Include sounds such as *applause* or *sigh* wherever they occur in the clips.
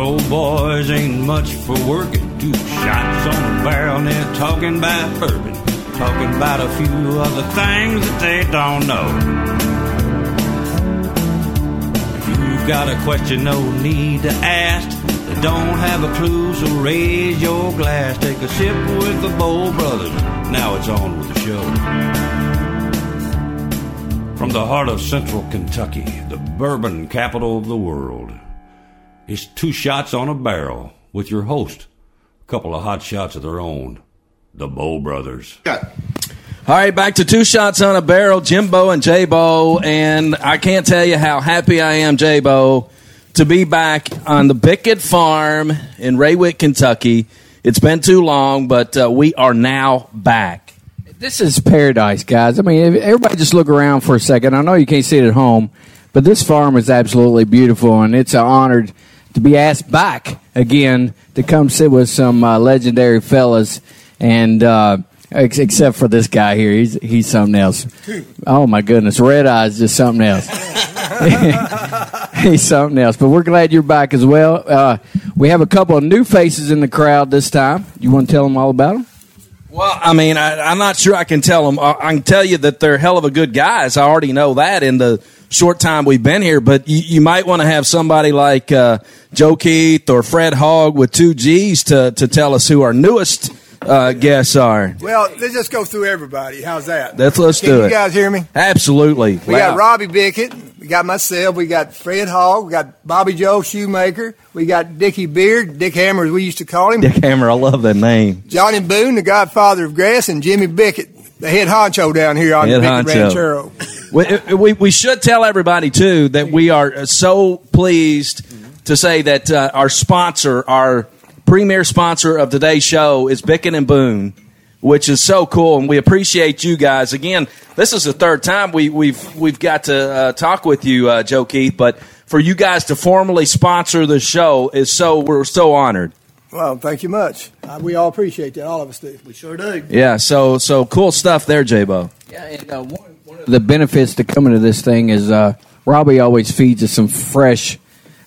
old boys ain't much for working. Two shots on the barrel and they're talking about bourbon. Talking about a few other things that they don't know. If you've got a question, no need to ask. They don't have a clue, so raise your glass. Take a sip with the Bowl Brothers. Now it's on with the show. From the heart of central Kentucky, the bourbon capital of the world, it's two shots on a barrel with your host. A couple of hot shots of their own, the Bow Brothers. All right, back to two shots on a barrel, Jimbo and J-Bo, and I can't tell you how happy I am, J-Bo, to be back on the Bickett Farm in Raywick, Kentucky. It's been too long, but uh, we are now back. This is paradise, guys. I mean, if- everybody just look around for a second. I know you can't see it at home, but this farm is absolutely beautiful, and it's an honor to be asked back again to come sit with some uh, legendary fellas, and uh, ex- except for this guy here, he's he's something else. Oh my goodness, red eyes just something else. *laughs* he's something else. But we're glad you're back as well. Uh, we have a couple of new faces in the crowd this time. You want to tell them all about them? Well, I mean, I, I'm not sure I can tell them. I, I can tell you that they're hell of a good guys. I already know that in the short time we've been here. But you, you might want to have somebody like uh, Joe Keith or Fred Hogg with two G's to, to tell us who our newest uh, guests are. Well, let's just go through everybody. How's that? Let's let's Can do you it. guys hear me? Absolutely. We got Robbie Bickett. We got myself. We got Fred Hogg. We got Bobby Joe Shoemaker. We got Dickie Beard, Dick Hammer as we used to call him. Dick Hammer. I love that name. Johnny Boone, the godfather of grass, and Jimmy Bickett, the head honcho down here on Head the honcho. Ranchero. *laughs* We, we, we should tell everybody too that we are so pleased to say that uh, our sponsor, our premier sponsor of today's show, is Bickett and Boone, which is so cool, and we appreciate you guys. Again, this is the third time we, we've we've got to uh, talk with you, uh, Joe Keith, but for you guys to formally sponsor the show is so we're so honored. Well, thank you much. Uh, we all appreciate that. All of us do. We sure do. Yeah, so so cool stuff there, J-Bo. Yeah, and uh, one, one of the benefits to coming to this thing is uh, Robbie always feeds us some fresh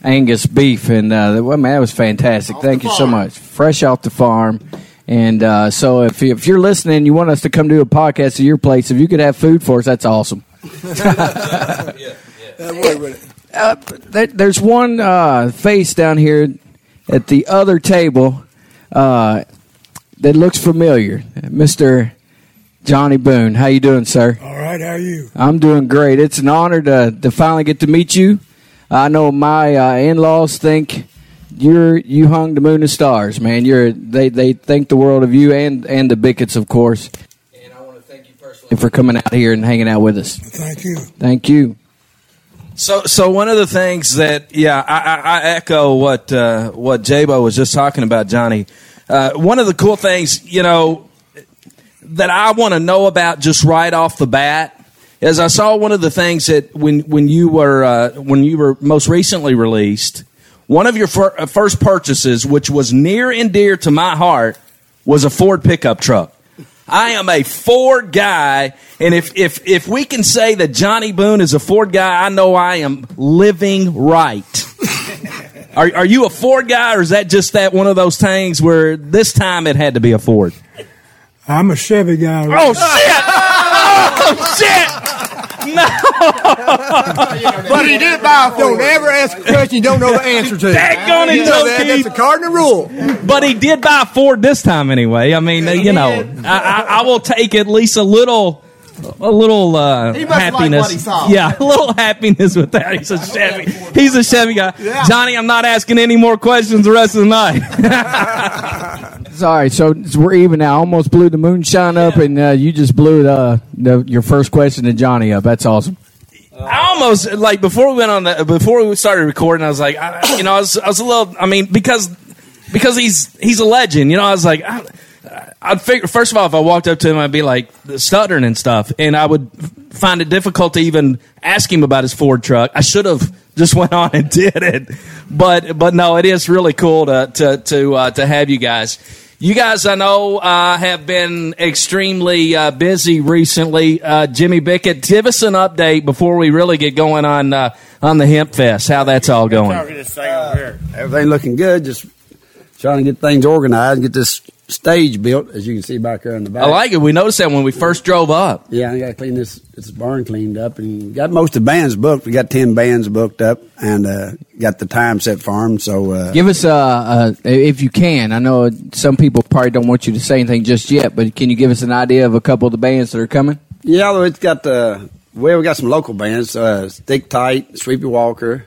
Angus beef, and uh, well, man, that was fantastic. Thank you so much. Fresh off the farm. And uh, so, if, you, if you're listening, you want us to come do a podcast at your place, if you could have food for us, that's awesome. *laughs* *laughs* Wait with it. Uh, there, there's one uh, face down here at the other table uh, that looks familiar, Mister Johnny Boone. How you doing, sir? All right, how are you? I'm doing great. It's an honor to to finally get to meet you. I know my uh, in-laws think you're you hung the moon and stars, man. You're they they think the world of you and and the Bicketts, of course. And I want to thank you personally for coming out here and hanging out with us. Thank you. Thank you. So, so one of the things that, yeah, I, I, I echo what uh, what Jabo was just talking about, Johnny. Uh, one of the cool things, you know, that I want to know about just right off the bat is I saw one of the things that when when you were uh, when you were most recently released, one of your fir- uh, first purchases, which was near and dear to my heart, was a Ford pickup truck. I am a Ford guy, and if if if we can say that Johnny Boone is a Ford guy, I know I am living right. *laughs* are are you a Ford guy, or is that just that one of those things where this time it had to be a Ford? I'm a Chevy guy. Oh shit! *laughs* Oh shit! But he did buy a Ford. Don't ever ask a question you don't know the answer to. Daggone it, you know that. That's a cardinal rule. But he did buy a Ford this time anyway. I mean, you know, I, I, I will take at least a little. A little uh, He must like happiness, what he saw. yeah, a little happiness with that. He's a Chevy. He's a Chevy guy. Johnny, I'm not asking any more questions the rest of the night. *laughs* Sorry, so we're even now. I almost blew the moonshine up, and uh, you just blew uh, the, your first question to Johnny up. That's awesome. I almost like before we went on the before we started recording. I was like, I, you know, I was, I was a little. I mean, because because he's he's a legend. You know, I was like, I, I'd figure first of all, if I walked up to him, I'd be like stuttering and stuff, and I would find it difficult to even ask him about his Ford truck. I should have just *laughs* went on and did it, but but no, it is really cool to to to uh, to have you guys. You guys, I know, uh, have been extremely uh, busy recently. Uh, Jimmy Bickett, give us an update before we really get going on uh, on the Hemp Fest. How that's all going? Everything looking good. Just trying to get things organized, get this stage built, as you can see back there in the back. I like it. We noticed that when we first drove up. Yeah, I got to clean this this barn cleaned up, and got most of the bands booked. We got ten bands booked up, and uh, got the time set for them. So uh, Give us, uh, uh, if you can. I know some people probably don't want you to say anything just yet, but can you give us an idea of a couple of the bands that are coming? yeah, it's got the well, we got some local bands: uh, Stick Tight, Sweepy Walker,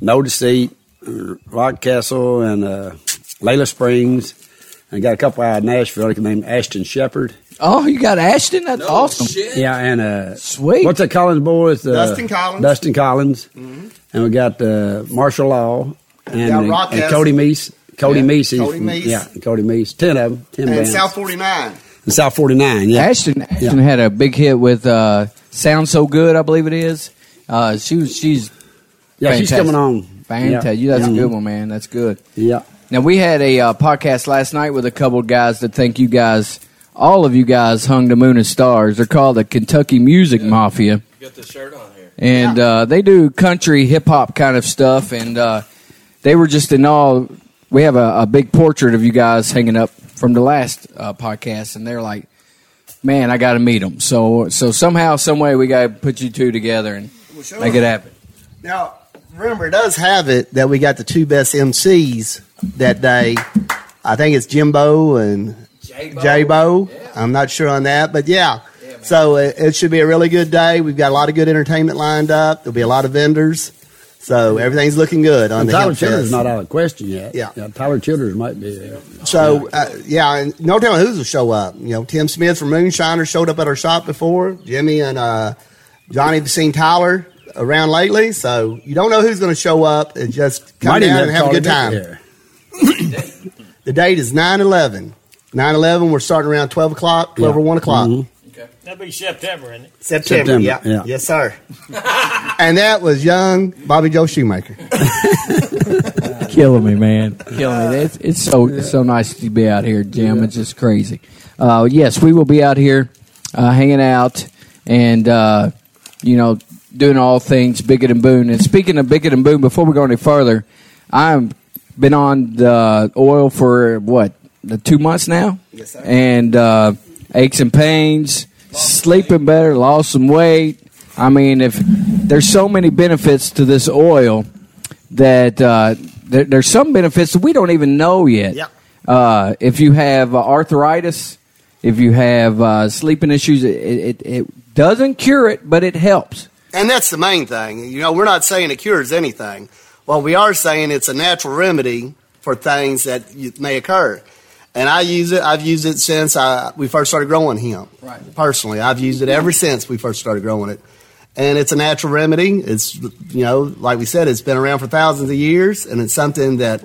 No Deceit, uh, Rock Castle, and uh, Layla Springs. And got a couple out of Nashville named Ashton Shepherd. Oh, you got Ashton? That's awesome. Yeah, and uh, Sweet. What's that Collins boys? Uh, Dustin Collins. Dustin Collins, and we got uh, Marshall Law and, got uh, Rock and Cody Meese. Cody Yeah, Meese. he's Cody from- Meese. Yeah, Cody Meese. Ten of them. Ten And bands. South 49. And South Forty Nine. Yeah. Ashton, Ashton had a big hit with uh, "Sound So Good," I believe it is. Uh, she was, she's yeah, she's coming on. fantastic. Yeah. That's a Mhm. good one, man. That's good. Yeah. Now we had a uh, podcast last night with a couple of guys that think you guys, all of you guys, hung the moon and stars. They're called the Kentucky Music Mafia. Got the shirt on here. and uh, they do country hip hop kind of stuff. And uh, they were just in all. We have a, a big portrait of you guys hanging up from the last uh, podcast, and they're like, "Man, I got to meet them." So, so somehow, some way, we got to put you two together and make it happen. Now, remember, it does have it that we got the two best MCs that day. I think it's Jimbo and J-Bo. I'm not sure on that, but yeah. so it, it should be a really good day. We've got a lot of good entertainment lined up. There'll be a lot of vendors. So everything's looking good on And the Tyler Childers Fest. not out of the question yet. Yeah. Tyler Childers might be there. So uh, yeah, and no telling who's will show up. You know, Tim Smith from Moonshiner showed up at our shop before. Jimmy and uh, Johnny have seen Tyler around lately, so you don't know who's going to show up. And just come Might down and have a good time. Dicker here. The date is 9-11. 9-11, we're starting around 12 o'clock, 12 or 1 o'clock. Okay. That'd be September, isn't it? September, September, yeah. yeah. Yes, sir. *laughs* and that was young Bobby Joe Shoemaker. *laughs* Killing me, man. Killing me. It's, it's so it's so nice to be out here, Jim. It's just crazy. Uh, yes, we will be out here uh, hanging out and uh, you know doing all things Bickett and Boone. And speaking of Bickett and Boone, before we go any further, I've been on the oil for what the two months now, Yes, sir. and uh, aches and pains, sleeping better, lost some weight. I mean, if there's so many benefits to this oil that uh, there, there's some benefits that we don't even know yet. Yep. Uh, if you have uh, arthritis, if you have uh, sleeping issues, it, it, it doesn't cure it, but it helps. And that's the main thing. You know, we're not saying it cures anything. Well, we are saying it's a natural remedy for things that may occur. And I use it. I've used it since I, we first started growing hemp. Right. Personally, I've used it ever since we first started growing it. And it's a natural remedy. It's, you know, like we said, it's been around for thousands of years, and it's something that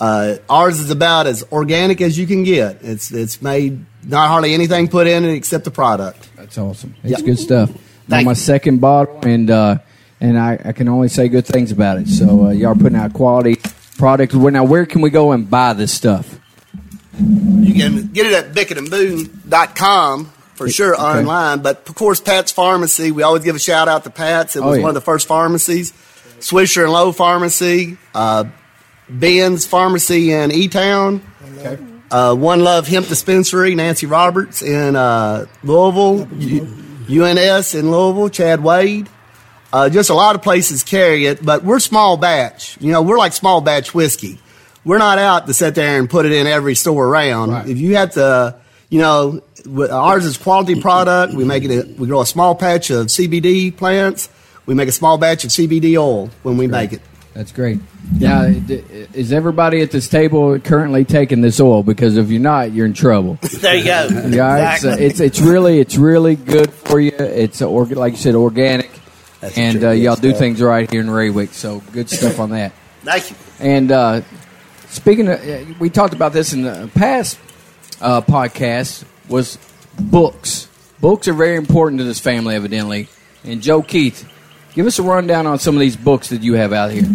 uh, ours is about as organic as you can get. It's it's made not hardly anything put in it except the product. That's awesome. It's Yeah. good stuff. On Thank my you. second bottle, and uh, and I, I can only say good things about it. So uh, y'all are putting out quality product. Well, Now, where can we go and buy this stuff? You can get it at bicketandboone.com for sure online. But of course, Pat's Pharmacy, we always give a shout out to Pat's. It Oh, was yeah. one of the first pharmacies. Swisher and Low Pharmacy, uh, Ben's Pharmacy in E Town, uh, One Love Hemp Dispensary, Nancy Roberts in uh, Louisville, U- UNS in Louisville, Chad Wade. Uh, just a lot of places carry it, but we're small batch. You know, we're like small batch whiskey. We're not out to sit there and put it in every store around. If you have to, you know, ours is quality product. We make it. A, we grow a small patch of CBD plants. We make a small batch of CBD oil when we make it. That's great. Now, d- is everybody at this table currently taking this oil? Because if you're not, you're in trouble. *laughs* There you go. *laughs* Yeah, it's, uh, it's it's really it's really good for you. It's uh, orga- like you said, organic, That's and uh, y'all do things right here in Raywick. So good stuff on that. *laughs* Thank you. And uh, speaking of, uh, we talked about this in the past uh, podcast. Was books. Books are very important to this family, evidently. And Joe Keith, give us a rundown on some of these books that you have out here.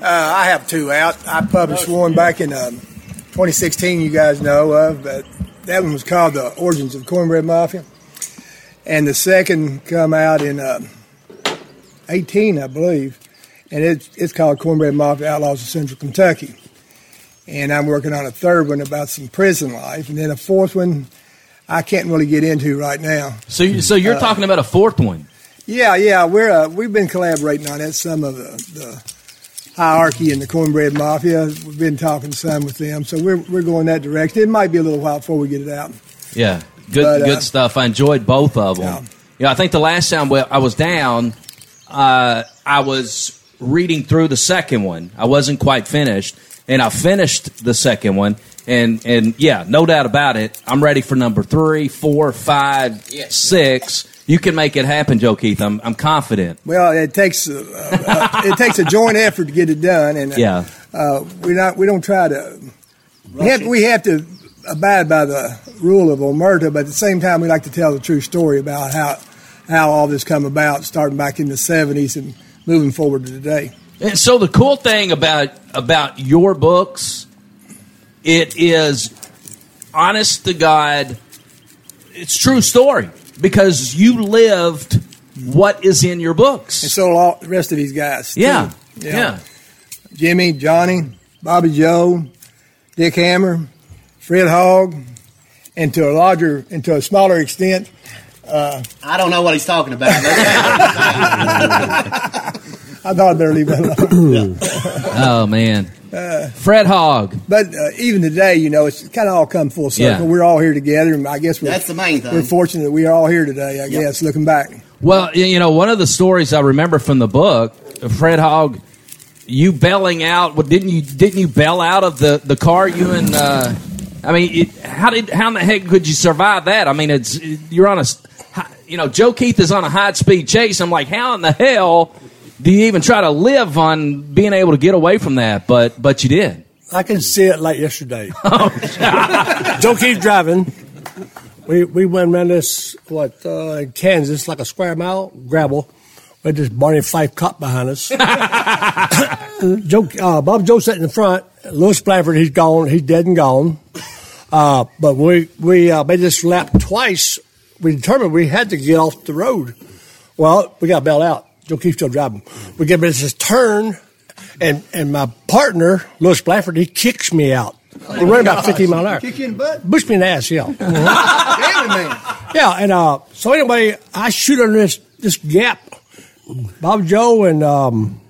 Uh, I have two out. I published one back in um, 2016, you guys know of, but that one was called The Origins of Cornbread Mafia. And the second come out in uh, 18, I believe, and it's, it's called Cornbread Mafia Outlaws of Central Kentucky. And I'm working on a third one about some prison life, and then a fourth one I can't really get into right now. So, you- so you're talking about a fourth one. Yeah, yeah, we're uh, we've been collaborating on that. Some of the, the hierarchy in the cornbread mafia. We've been talking some with them, so we're we're going that direction. It might be a little while before we get it out. Yeah, good, But, uh, good stuff. I enjoyed both of them. Yeah, I think the last time I was down, uh, I was reading through the second one. I wasn't quite finished, and I finished the second one. And and yeah, no doubt about it. I'm ready for number three, four, five, six. You can make it happen, Joe Keith. I'm I'm confident. Well, it takes uh, uh, it takes a joint effort to get it done, and uh, Yeah. uh, we're not we don't try to we have, we have to abide by the rule of omerta, but at the same time, we like to tell the true story about how how all this come about, starting back in the '70s and moving forward to today. And so the cool thing about about your books, it is honest to God, it's true story because you lived what is in your books. And so all the rest of these guys. too. Yeah, yeah. Jimmy, Johnny, Bobby Joe, Dick Hammer, Fred Hogg, and to a larger and to a smaller extent, uh, I don't know what he's talking about. *laughs* I thought I'd better leave that alone. Oh man, Uh, Fred Hogg. But uh, even today, you know, it's kind of all come full circle. Yeah. We're all here together, and I guess we're, That's the main thing. We're fortunate that we are all here today. I guess looking back. Well, you know, one of the stories I remember from the book, Fred Hogg, you belling out. Well, didn't you? Didn't you bail out of the the car? You and uh, I mean, it, how did how in the heck could you survive that? I mean, it's you're on a s- hi- you know Joe Keith is on a high speed chase. I'm like, how in the hell do you even try to live on being able to get away from that? But but you did. I can see it like yesterday. *laughs* Joe Keith driving. We we went around this what uh, in Kansas like a square mile gravel. We had this Barney Fife cop behind us. *laughs* Joe, uh, Bob Joe sat in the front. Louis Blanford, he's gone. He's dead and gone. Uh, but we we uh, made this lap twice. We determined we had to get off the road. Well, we got bailed out. Joe Keith still driving. We get this turn, and and my partner Louis Blanford, he kicks me out. We run about 15 mile an hour. Kick you in the butt. Bush me in the ass, yeah. *laughs* Damn it, man. Yeah, and uh, so anyway, I shoot under this this gap. Bob Joe and um,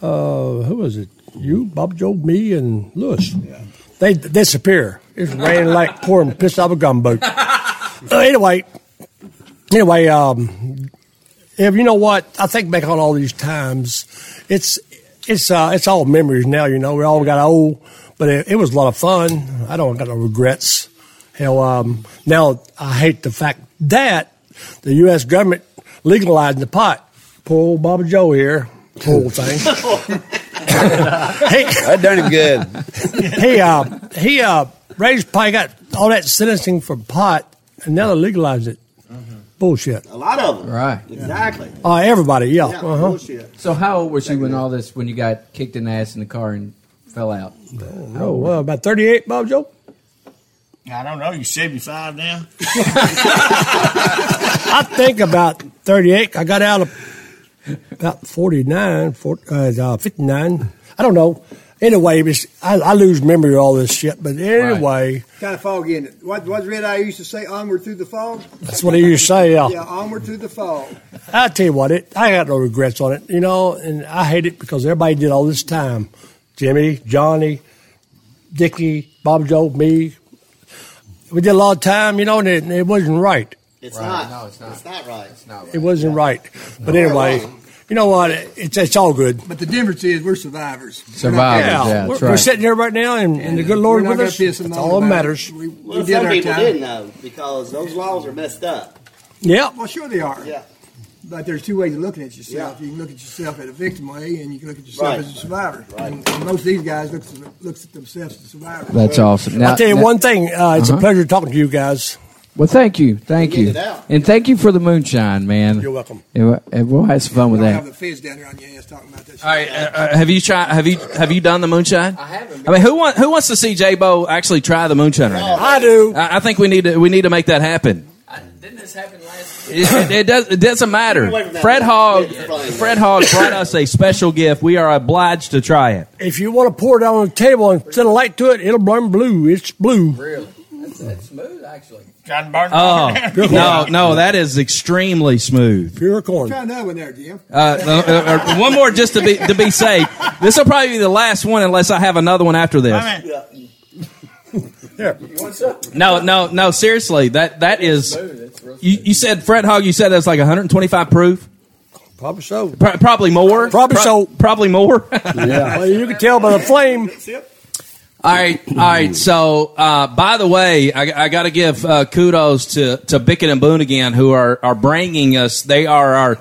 uh, who was it? You, Bob Joe, me, and Lewis. They disappear. It's raining like pouring piss out of a gumboat. Uh, anyway, anyway, um, if you know what, I think back on all these times, it's it's uh, it's all memories now. You know, we all got old, but it, it was a lot of fun. I don't got no regrets. Hell, um, now I hate the fact that the U.S. government legalized the pot. Poor old Bobby Joe here, poor old thing. *laughs* hey, That done him good. he uh, he uh, raised probably got all that sentencing for pot, and now they legalized it. Bullshit. A lot of them. Right. Exactly. Uh, everybody, yeah. Yeah, uh-huh. bullshit. So how old was you when all this when you got kicked in the ass in the car and fell out? Oh, well, about thirty-eight, Bob Joe. I don't know. You 75 now? *laughs* I think about 38. I got out of about 49, 40, uh, uh, 59. I don't know. Anyway, it's, I, I lose memory of all this shit. But anyway, Kind of foggy in it. What what Red Eye used to say? Onward through the fog. that's what he used to say. Yeah. Yeah, onward through the fog. I tell you what, it I got no regrets on it, you know, and I hate it because everybody did all this time. Jimmy, Johnny, Dickie, Bob Joe, me. We did a lot of time, you know, and it, it wasn't right. It's Right. not. No, it's not. It's not right. It's not It wasn't right. But anyway, you know what? It's it's all good. But the difference is we're survivors. Survivors, Yeah, yeah, we're, that's we're sitting here right now, and, and the good Lord with us. That's all that matters. We, we Well, did some our people time. didn't know because those laws are messed up. Yeah. Well, sure they are. Yeah. But there's two ways of looking at yourself. Yeah. You can look at yourself as a victim way, and you can look at yourself Right. as a survivor. And, and most of these guys look looks at themselves as survivors. That's awesome. Now, I'll tell you now- one thing. Uh, it's Uh-huh. a pleasure talking to you guys. Well, thank you, thank Get you, it out. and thank you for the moonshine, man. You're welcome. And we- and we'll have some fun with Don't have that. the fizz down there on your ass talking about this. All right, uh, uh, have you tried? Have you have you done the moonshine? I haven't. I mean, who want, who wants to see J Bo actually try the moonshine right now? I do. I, I think we need to we need to make that happen. Didn't this happen last? It, it, it does. It doesn't matter. away from that. Fred Hogg. Fred Hogg brought us a special gift. We are obliged to try it. If you want to pour it out on the table and set a light to it, it'll burn blue. It's blue. Really? That's, that's smooth, actually. John Barton. Oh *laughs* no, no, that is extremely smooth. Pure corn. Try another one there, Jim. Uh, uh, uh, one more just to be to be safe. This will probably be the last one unless I have another one after this. I mean, No, no, no. Seriously, that that is. You, you said Fred Hogg. You said that's like 125 proof. Probably so. Pro- probably more. Probably so. Probably more. *laughs* Well, you can tell by the flame. All right, all right. So, uh, by the way, I, I got to give uh, kudos to to Bickett and Boone again, who are are bringing us. They are our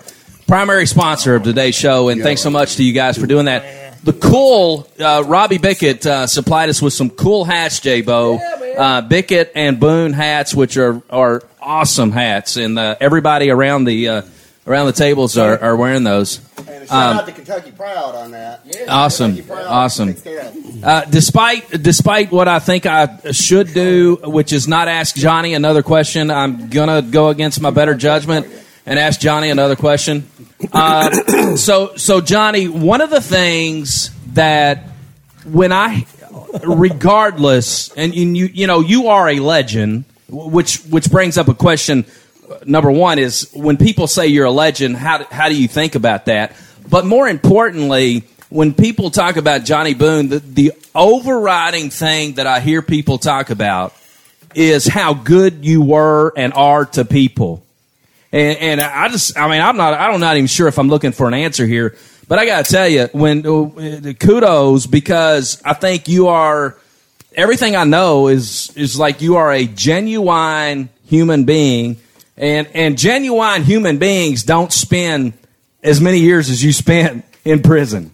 primary sponsor of today's show, and thanks so much to you guys for doing that. The cool uh, Robbie Bickett uh, supplied us with some cool hats, J Bo. uh, Bickett and Boone hats, which are are awesome hats, and uh, everybody around the uh, around the tables are, are wearing those. And a shout Um, out to Kentucky Proud on that. Awesome, Proud awesome. takes care of it. Uh, despite despite what I think I should do, which is not ask Johnny another question, I'm gonna go against my better judgment and ask Johnny another question. Uh, so so Johnny, one of the things that when I, regardless, and you you, you know you are a legend, which which brings up a question. Number one is when people say you're a legend, how do- how do you think about that? But more importantly, when people talk about Johnny Boone, the, the overriding thing that I hear people talk about is how good you were and are to people. And, and I just, I mean, I'm not, I'm not even sure if I'm looking for an answer here, but I got to tell you, when uh, kudos because I think you are everything I know is is like you are a genuine human being, and and genuine human beings don't spend as many years as you spent in prison.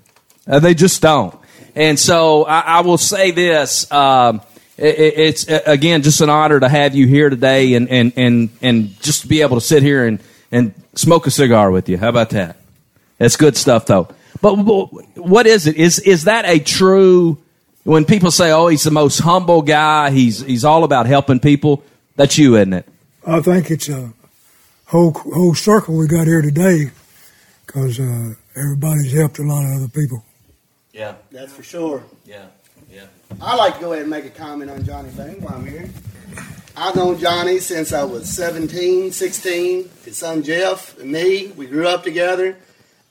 Uh, they just don't. And so I, I will say this. Um, it, it- it's uh, again just an honor to have you here today, and and and and just to be able to sit here and and smoke a cigar with you. How about that? That's good stuff, though. But, but what is it? Is is that a true? When people say, "Oh, he's the most humble guy," he's he's all about helping people. That's you, isn't it? I think it's a whole whole circle we got here today because uh, everybody's helped a lot of other people. Yeah, That's for sure. yeah, yeah. I'd like to go ahead and make a comment on Johnny Boone while I'm here. I've known Johnny since I was 17, 16. His son Jeff and me, we grew up together.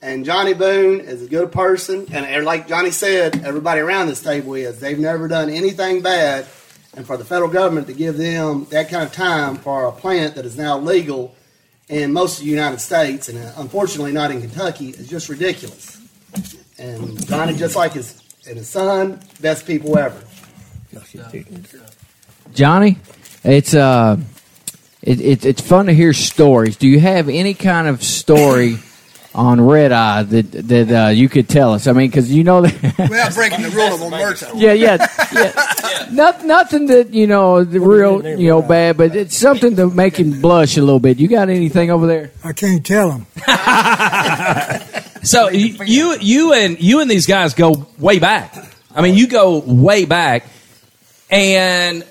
And Johnny Boone is a good person, and er- like Johnny said, everybody around this table is. They've never done anything bad, and for the federal government to give them that kind of time for a plant that is now legal in most of the United States, and uh, unfortunately not in Kentucky, is just ridiculous. And Johnny, just like his and his son, best people ever. Johnny, it's uh, it, it, it's fun to hear stories. Do you have any kind of story on Red Eye that that uh, you could tell us? I mean, because you know that. Without breaking the rule of omerta. *laughs* yeah, yeah, yeah. Not, nothing that you know the real you know bad, but it's something to make him blush a little bit. You got anything over there? I can't tell him. *laughs* So you, you you and you and these guys go way back. I mean, you go way back, and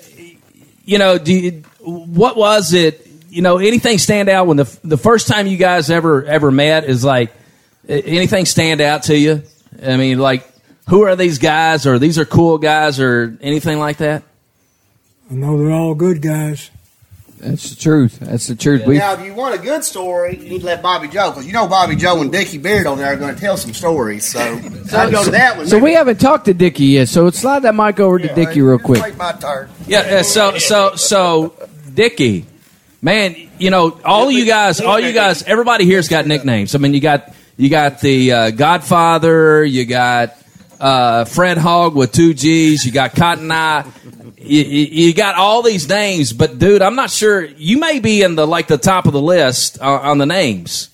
you know, do you, what was it? You know, anything stand out when the the first time you guys ever ever met is like anything stand out to you? I mean, like who are these guys, or these are cool guys, or anything like that? I know they're all good guys. That's the truth. That's the truth. We Now, if you want a good story, you need to let Bobby Joe, because you know Bobby Joe and Dickie Beard over there are going to tell some stories. So, I'd go to that one. so we haven't talked to Dickie yet. So slide that mic over to Dickie real quick. My turn. Yeah. uh, So so so, Dickie, man, you know all you guys, all you guys, everybody here's got nicknames. I mean, you got you got the uh, Godfather, you got uh, Fred Hogg with two G's, you got Cotton Eye. You, you got all these names, but dude, I'm not sure. You may be in the like the top of the list uh, on the names.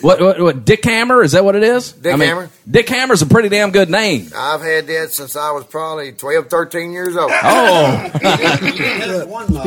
What, what, what? Dick Hammer? Is that what it is? Dick Hammer. Dick Hammer's a pretty damn good name. I've had that since I was probably 12, 13 years old. Oh.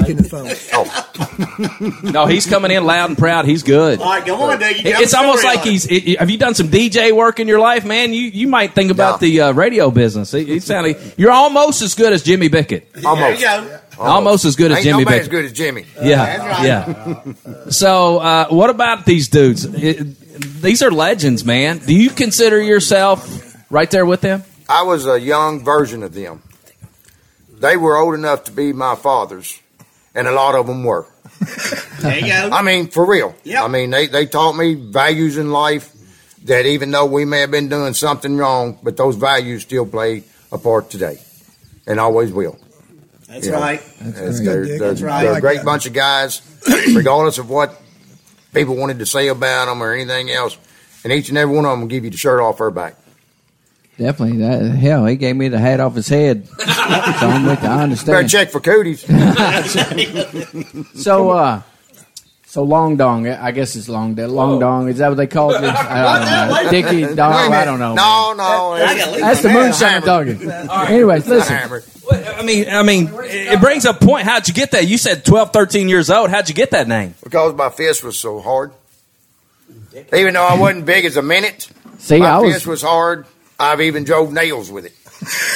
Speaking of phone. No, he's coming in loud and proud. He's good. All right, go on, Doug. You It's almost like on he's. It, it- have you done some DJ work in your life, man? You you might think about the uh, radio business. He, he's sounding. You're almost as good as Jimmy Bickett. Almost. There you go. Almost as good as Ain't Jimmy nobody Bickett. as good as Jimmy. Yeah, yeah. So, uh, what about these dudes? It- these are legends, man. Do you consider yourself right there with them? I was a young version of them. They were old enough to be my fathers, and a lot of them were. There you go. I mean, for real. Yep. I mean, they, they taught me values in life that even though we may have been doing something wrong, but those values still play a part today and always will. That's You know, right. It's- good, they're, Dick. they're- That's right. they're I a great bunch of guys, *clears throat* regardless of what people wanted to say about them or anything else. And each and every one of them will give you the shirt off her back. Definitely. That, hell, he gave me the hat off his head. *laughs* so I'm with you. I Better check for cooties. *laughs* So, uh, so long dong. I guess it's long. dong. Long dong. Is that what they call it? *laughs* I don't know. Dickie dong. I don't know. No, no. That's the moonshine talking. Anyways, listen. Hammer. I mean, I mean, it brings up a point. How'd you get that? You said 12, 13 years old. How'd you get that name? Because my fist was so hard. Even though I wasn't big as a minute, See, my I was fist was hard. I've even drove nails with it.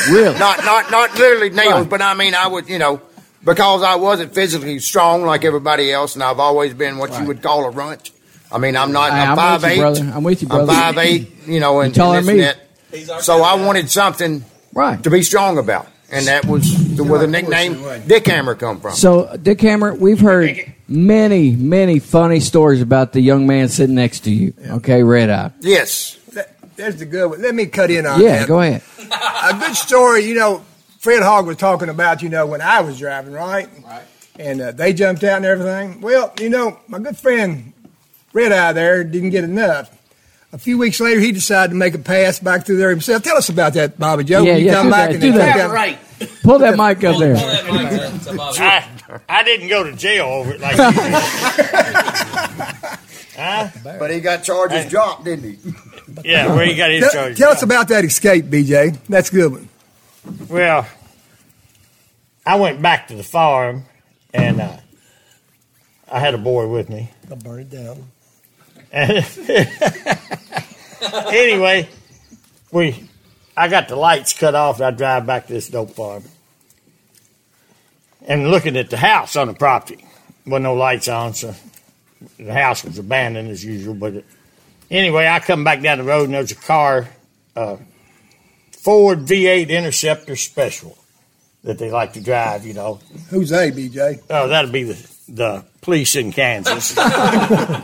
*laughs* really. Not not not literally nails, Right. but I mean I would you know because I wasn't physically strong like everybody else, and I've always been what you would call a runt. I mean I'm not. I'm I'm five with you, eight. brother. I'm with you, brother. I'm five eight. You know, and, taller and than this me. and that. So I wanted something Right. to be strong about, and that was the, where the nickname Dick Hammer come from. So, Dick Hammer, we've heard many, many funny stories about the young man sitting next to you. Okay, Red Eye. Yes. That- There's the good one. Let me cut in on Yeah, that. go ahead. a good story, you know, Fred Hogg was talking about, you know, when I was driving, right? Right. And uh, they jumped out and everything. Well, you know, my good friend Red Eye there didn't get enough. A few weeks later, he decided to make a pass back through there himself. Tell us about that, Bobby Joe. Yeah, when you yeah, come do back that, and do that. Yeah, down- right. Pull that mic up there. I, I didn't go to jail over it like you did. *laughs* But he got charges dropped, didn't he? Yeah, where you got his Tell, charge? tell us about that escape, BJ. That's a good one. Well, I went back to the farm, and uh, I had a boy with me. I burned it down. *laughs* Anyway, we I got the lights cut off. And I drive back to this dope farm, and looking at the house on the property, wasn't no lights on, so the house was abandoned as usual. But anyway, I come back down the road, and there's a car, uh, Ford V8 Interceptor Special, that they like to drive. You know, Who's they, BJ? oh, that'll be the the police in Kansas. *laughs*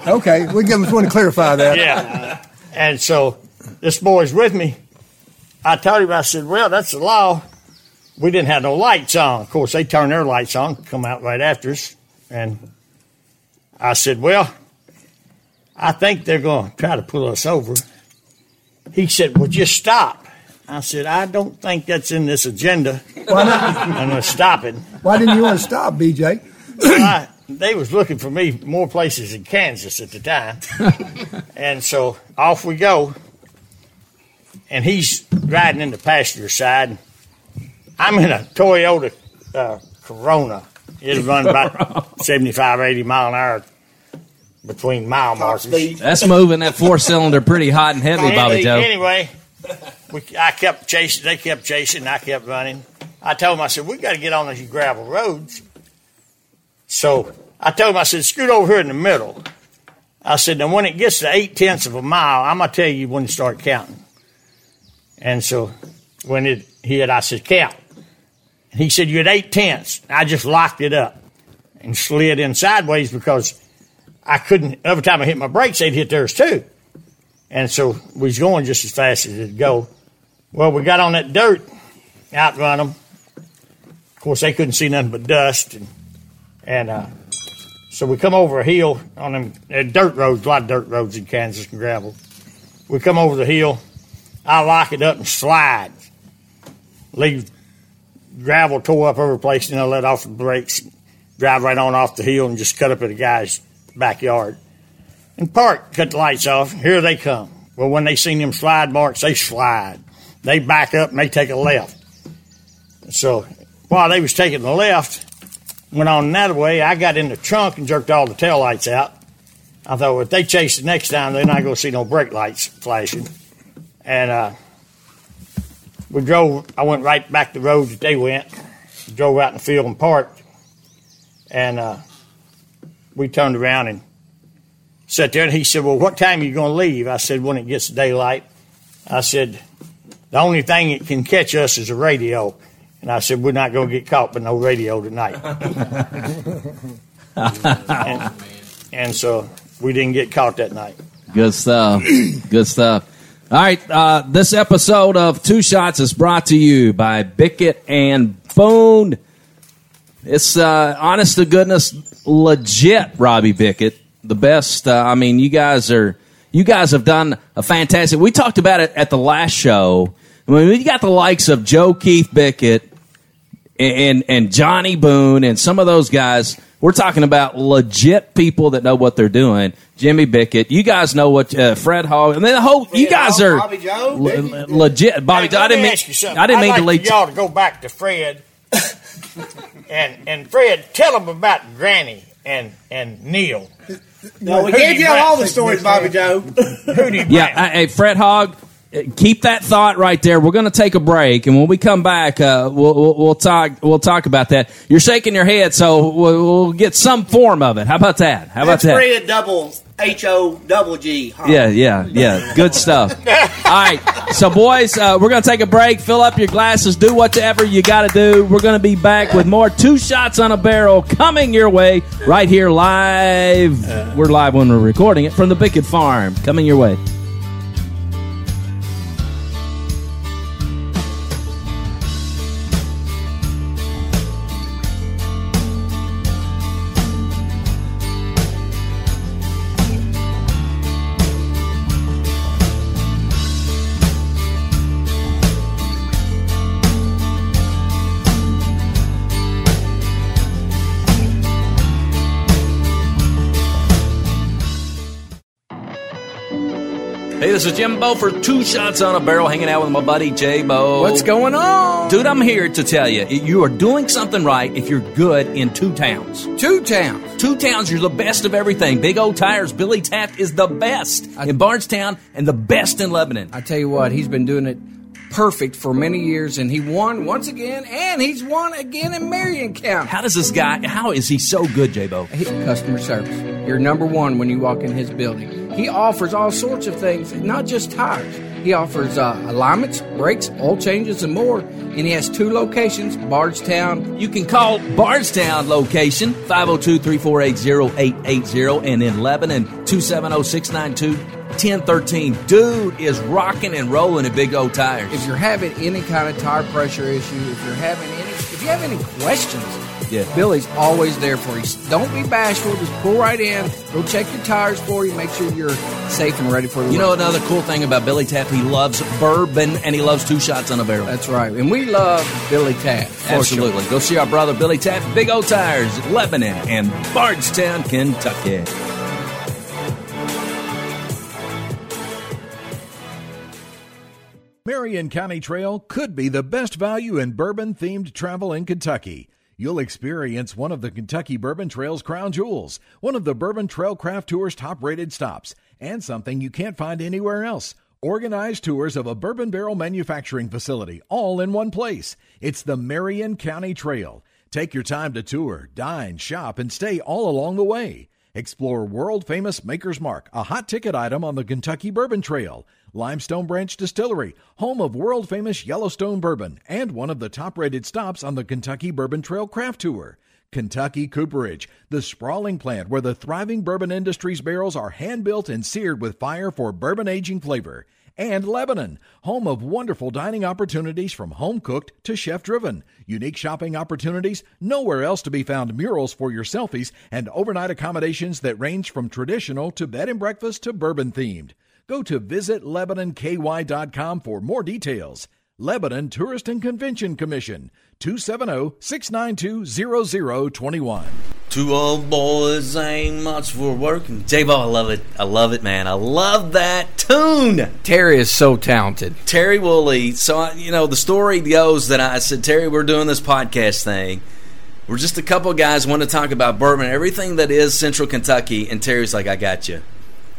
Okay, we just want to clarify that. yeah. And so this boy's with me. I told him, I said, well, that's the law. We didn't have no lights on. Of course, they turned their lights on, come out right after us. And I said, well, I think they're going to try to pull us over. He said, well, just stop. I said, I don't think that's in this agenda. Why not? I'm going to stop it. Why didn't you want to stop, BJ? I, they was looking for me more places in Kansas at the time. *laughs* and so off we go. And he's riding in the passenger side. I'm in a Toyota uh, Corona. It'll *laughs* run about 75, 80 mile an hour between mile markers. That's moving that four cylinder pretty hot and heavy, Bobby Joe. Anyway, we, I kept chasing. They kept chasing. I kept running. I told them, I said, we got to get on these gravel roads. So I told him, I said, scoot over here in the middle. I said, now when it gets to eight tenths of a mile, I'm gonna tell you when to start counting. And so when it hit, I said, count. And he said, you're at eight tenths. I just locked it up and slid in sideways because I couldn't. Every time I hit my brakes, they'd hit theirs too. And so we was going just as fast as it'd go. Well, we got on that dirt, outrun them. Of course, they couldn't see nothing but dust, and, and uh, so we come over a hill on them uh, dirt roads, a lot of dirt roads in Kansas and gravel. We come over the hill. I lock it up and slide. Leave gravel tore up every place, and I let off the brakes, drive right on off the hill, and just cut up at a guy's backyard. And Park cut the lights off. Here they come. Well, when they seen them slide marks, they slide. They back up and they take a left. So while they was taking the left, went on another way, I got in the trunk and jerked all the tail lights out. I thought, well, if they chase the next time, they're not going to see no brake lights flashing. And uh, we drove, I went right back the road that they went, drove out in the field and parked. And uh, we turned around and sat there. And he said, Well, what time are you going to leave? I said, When it gets daylight. I said, The only thing that can catch us is a radio. And I said, We're not going to get caught by no radio tonight. *laughs* and, and so we didn't get caught that night. Good stuff. Good stuff. All right, uh, this episode of Two Shots is brought to you by Bickett and Boone. It's uh, honest to goodness, legit, Robbie Bickett. The best. Uh, I mean, you guys are. You guys have done a fantastic. We talked about it at the last show. I mean, we got the likes of Joe Keith Bickett and, and and Johnny Boone and some of those guys. We're talking about legit people that know what they're doing. Jimmy Bickett, you guys know what uh, Fred Hall, and then the whole. you guys Hall, are Bobby Joe, le- legit. Bobby, Hey, I didn't me mean. ask you something. I didn't I'd mean like to lead. y'all to go back to Fred *laughs* and and Fred. Tell them about Granny and and Neil. No, we Who gave do you you all the stories, Bobby Joe. Who do you Yeah, rant? uh, hey, Fred Hogg, keep that thought right there. We're going to take a break, and when we come back, uh, we'll, we'll, we'll talk. We'll talk about that. You're shaking your head, so we'll, we'll get some form of it. How about that? How about That's that? Fred double H O double G. Huh? Yeah, yeah, yeah. Good stuff. All right. So, boys, uh, we're going to take a break. Fill up your glasses. Do whatever you got to do. We're going to be back with more Two Shots on a Barrel coming your way right here live. We're live when we're recording it from the Bickett Farm. Coming your way. This is Jimbo for Two Shots on a Barrel, hanging out with my buddy J Bo. What's going on? Dude, I'm here to tell you, you are doing something right if you're good in two towns. Two towns. Two towns, you're the best of everything. Big O Tires, Billy Taft is the best in Bardstown and the best in Lebanon. I tell you what, he's been doing it perfect for many years, and he won once again, and he's won again in Marion County. How does this guy, how is he so good, J Bo? Customer service. You're number one when you walk in his building. He offers all sorts of things, not just tires. He offers uh, alignments, brakes, oil changes, and more. And he has two locations Bardstown. You can call Bardstown location 502 348 0880 and in Lebanon 270 692 1013. Dude is rocking and rolling at Big O Tires. If you're having any kind of tire pressure issue, if you're having any, if you have any questions, Yeah. Billy's always there for you. Don't be bashful. Just pull right in. Go check your tires for you. Make sure you're safe and ready for the You know another cool thing about Billy Taft? He loves bourbon and he loves two shots on a barrel. That's right. And we love Billy for Absolutely. Go see our brother Billy Taft, Big O Tires, Lebanon and Bardstown, Kentucky. Marion County Trail could be the best value in bourbon themed travel in Kentucky. You'll experience one of the Kentucky Bourbon Trail's crown jewels, one of the Bourbon Trail Craft Tour's top rated stops, and something you can't find anywhere else. Organized tours of a bourbon barrel manufacturing facility, all in one place. It's the Marion County Trail. Take your time to tour, dine, shop, and stay all along the way. Explore world famous Maker's Mark, a hot ticket item on the Kentucky Bourbon Trail. Limestone Branch Distillery, home of world famous Yellowstone bourbon, and one of the top rated stops on the Kentucky Bourbon Trail Craft Tour. Kentucky Cooperage, the sprawling plant where the thriving bourbon industry's barrels are hand built and seared with fire for bourbon aging flavor. And Lebanon, home of wonderful dining opportunities from home cooked to chef driven. Unique shopping opportunities, nowhere else to be found murals for your selfies, and overnight accommodations that range from traditional to bed and breakfast to bourbon themed. Go to visitlebanonky.com for more details. Lebanon Tourist and Convention Commission, oh, 270 692 0021. Two old boys ain't much for working. J-Bo, oh, I love it. I love it, man. I love that tune. Terry is so talented. Terry Woolley. So, I, you know, the story goes that I said, Terry, we're doing this podcast thing. We're just a couple of guys want to talk about bourbon, everything that is Central Kentucky. And Terry's like, I got you.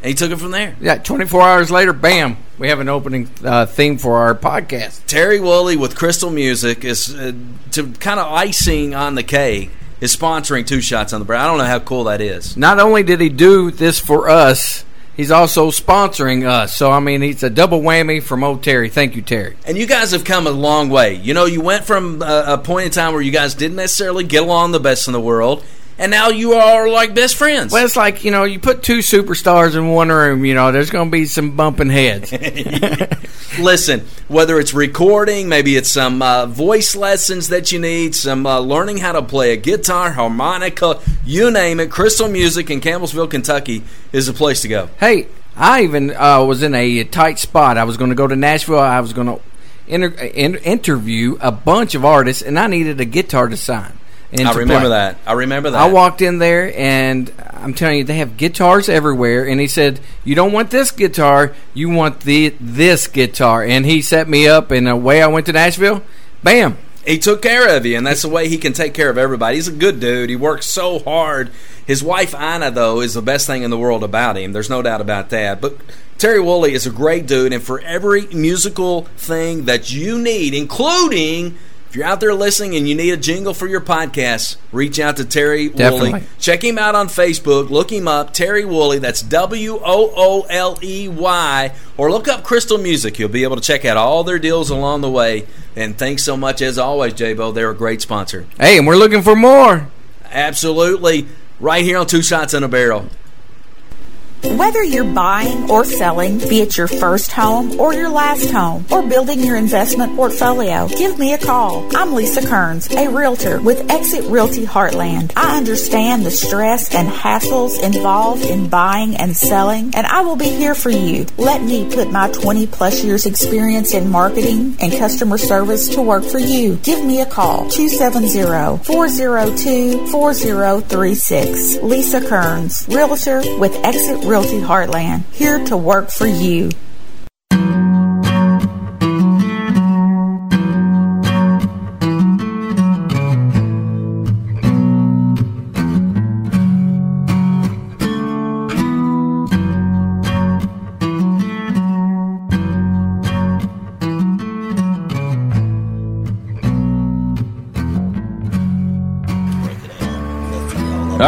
And he took it from there. Yeah, 24 hours later, bam, we have an opening uh, theme for our podcast. Terry Woolley with Crystal Music is uh, to kind of icing on the cake is sponsoring two shots on the barrel. I don't know how cool that is. Not only did he do this for us, he's also sponsoring us. So, I mean, he's a double whammy from old Terry. Thank you, Terry. And you guys have come a long way. You know, you went from a, a point in time where you guys didn't necessarily get along the best in the world, and now you are like best friends. Well, it's like, you know, you put two superstars in one room, you know, there's going to be some bumping heads. *laughs* Listen, whether it's recording, maybe it's some uh, voice lessons that you need, some uh, learning how to play a guitar, harmonica, you name it, Crystal Music in Campbellsville, Kentucky is the place to go. Hey, I even uh, was in a tight spot. I was going to go to Nashville. I was going to inter- in- interview a bunch of artists, and I needed a guitar to sign. I remember play. that. I remember that. I walked in there, and I'm telling you, they have guitars everywhere. And he said, "You don't want this guitar, you want the this guitar." And he set me up, and away I went to Nashville. Bam! He took care of you, and that's the way he can take care of everybody. He's a good dude. He works so hard. His wife Ina, though, is the best thing in the world about him. There's no doubt about that. But Terry Woolley is a great dude, and for every musical thing that you need, including if you're out there listening and you need a jingle for your podcast, reach out to Terry Definitely. Woolley. Check him out on Facebook. Look him up, Terry Woolley. That's W O O L E Y. Or look up Crystal Music. You'll be able to check out all their deals along the way. And thanks so much, as always, J-Bo. They're a great sponsor. Hey, and we're looking for more. Absolutely. Right here on Two Shots in a Barrel. Whether you're buying or selling, be it your first home or your last home, or building your investment portfolio, give me a call. I'm Lisa Kearns, a realtor with Exit Realty Heartland. I understand the stress and hassles involved in buying and selling, and I will be here for you. Let me put my 20 plus years experience in marketing and customer service to work for you. Give me a call, 270-402-4036. Lisa Kearns, realtor with Exit Realty Heartland, here to work for you.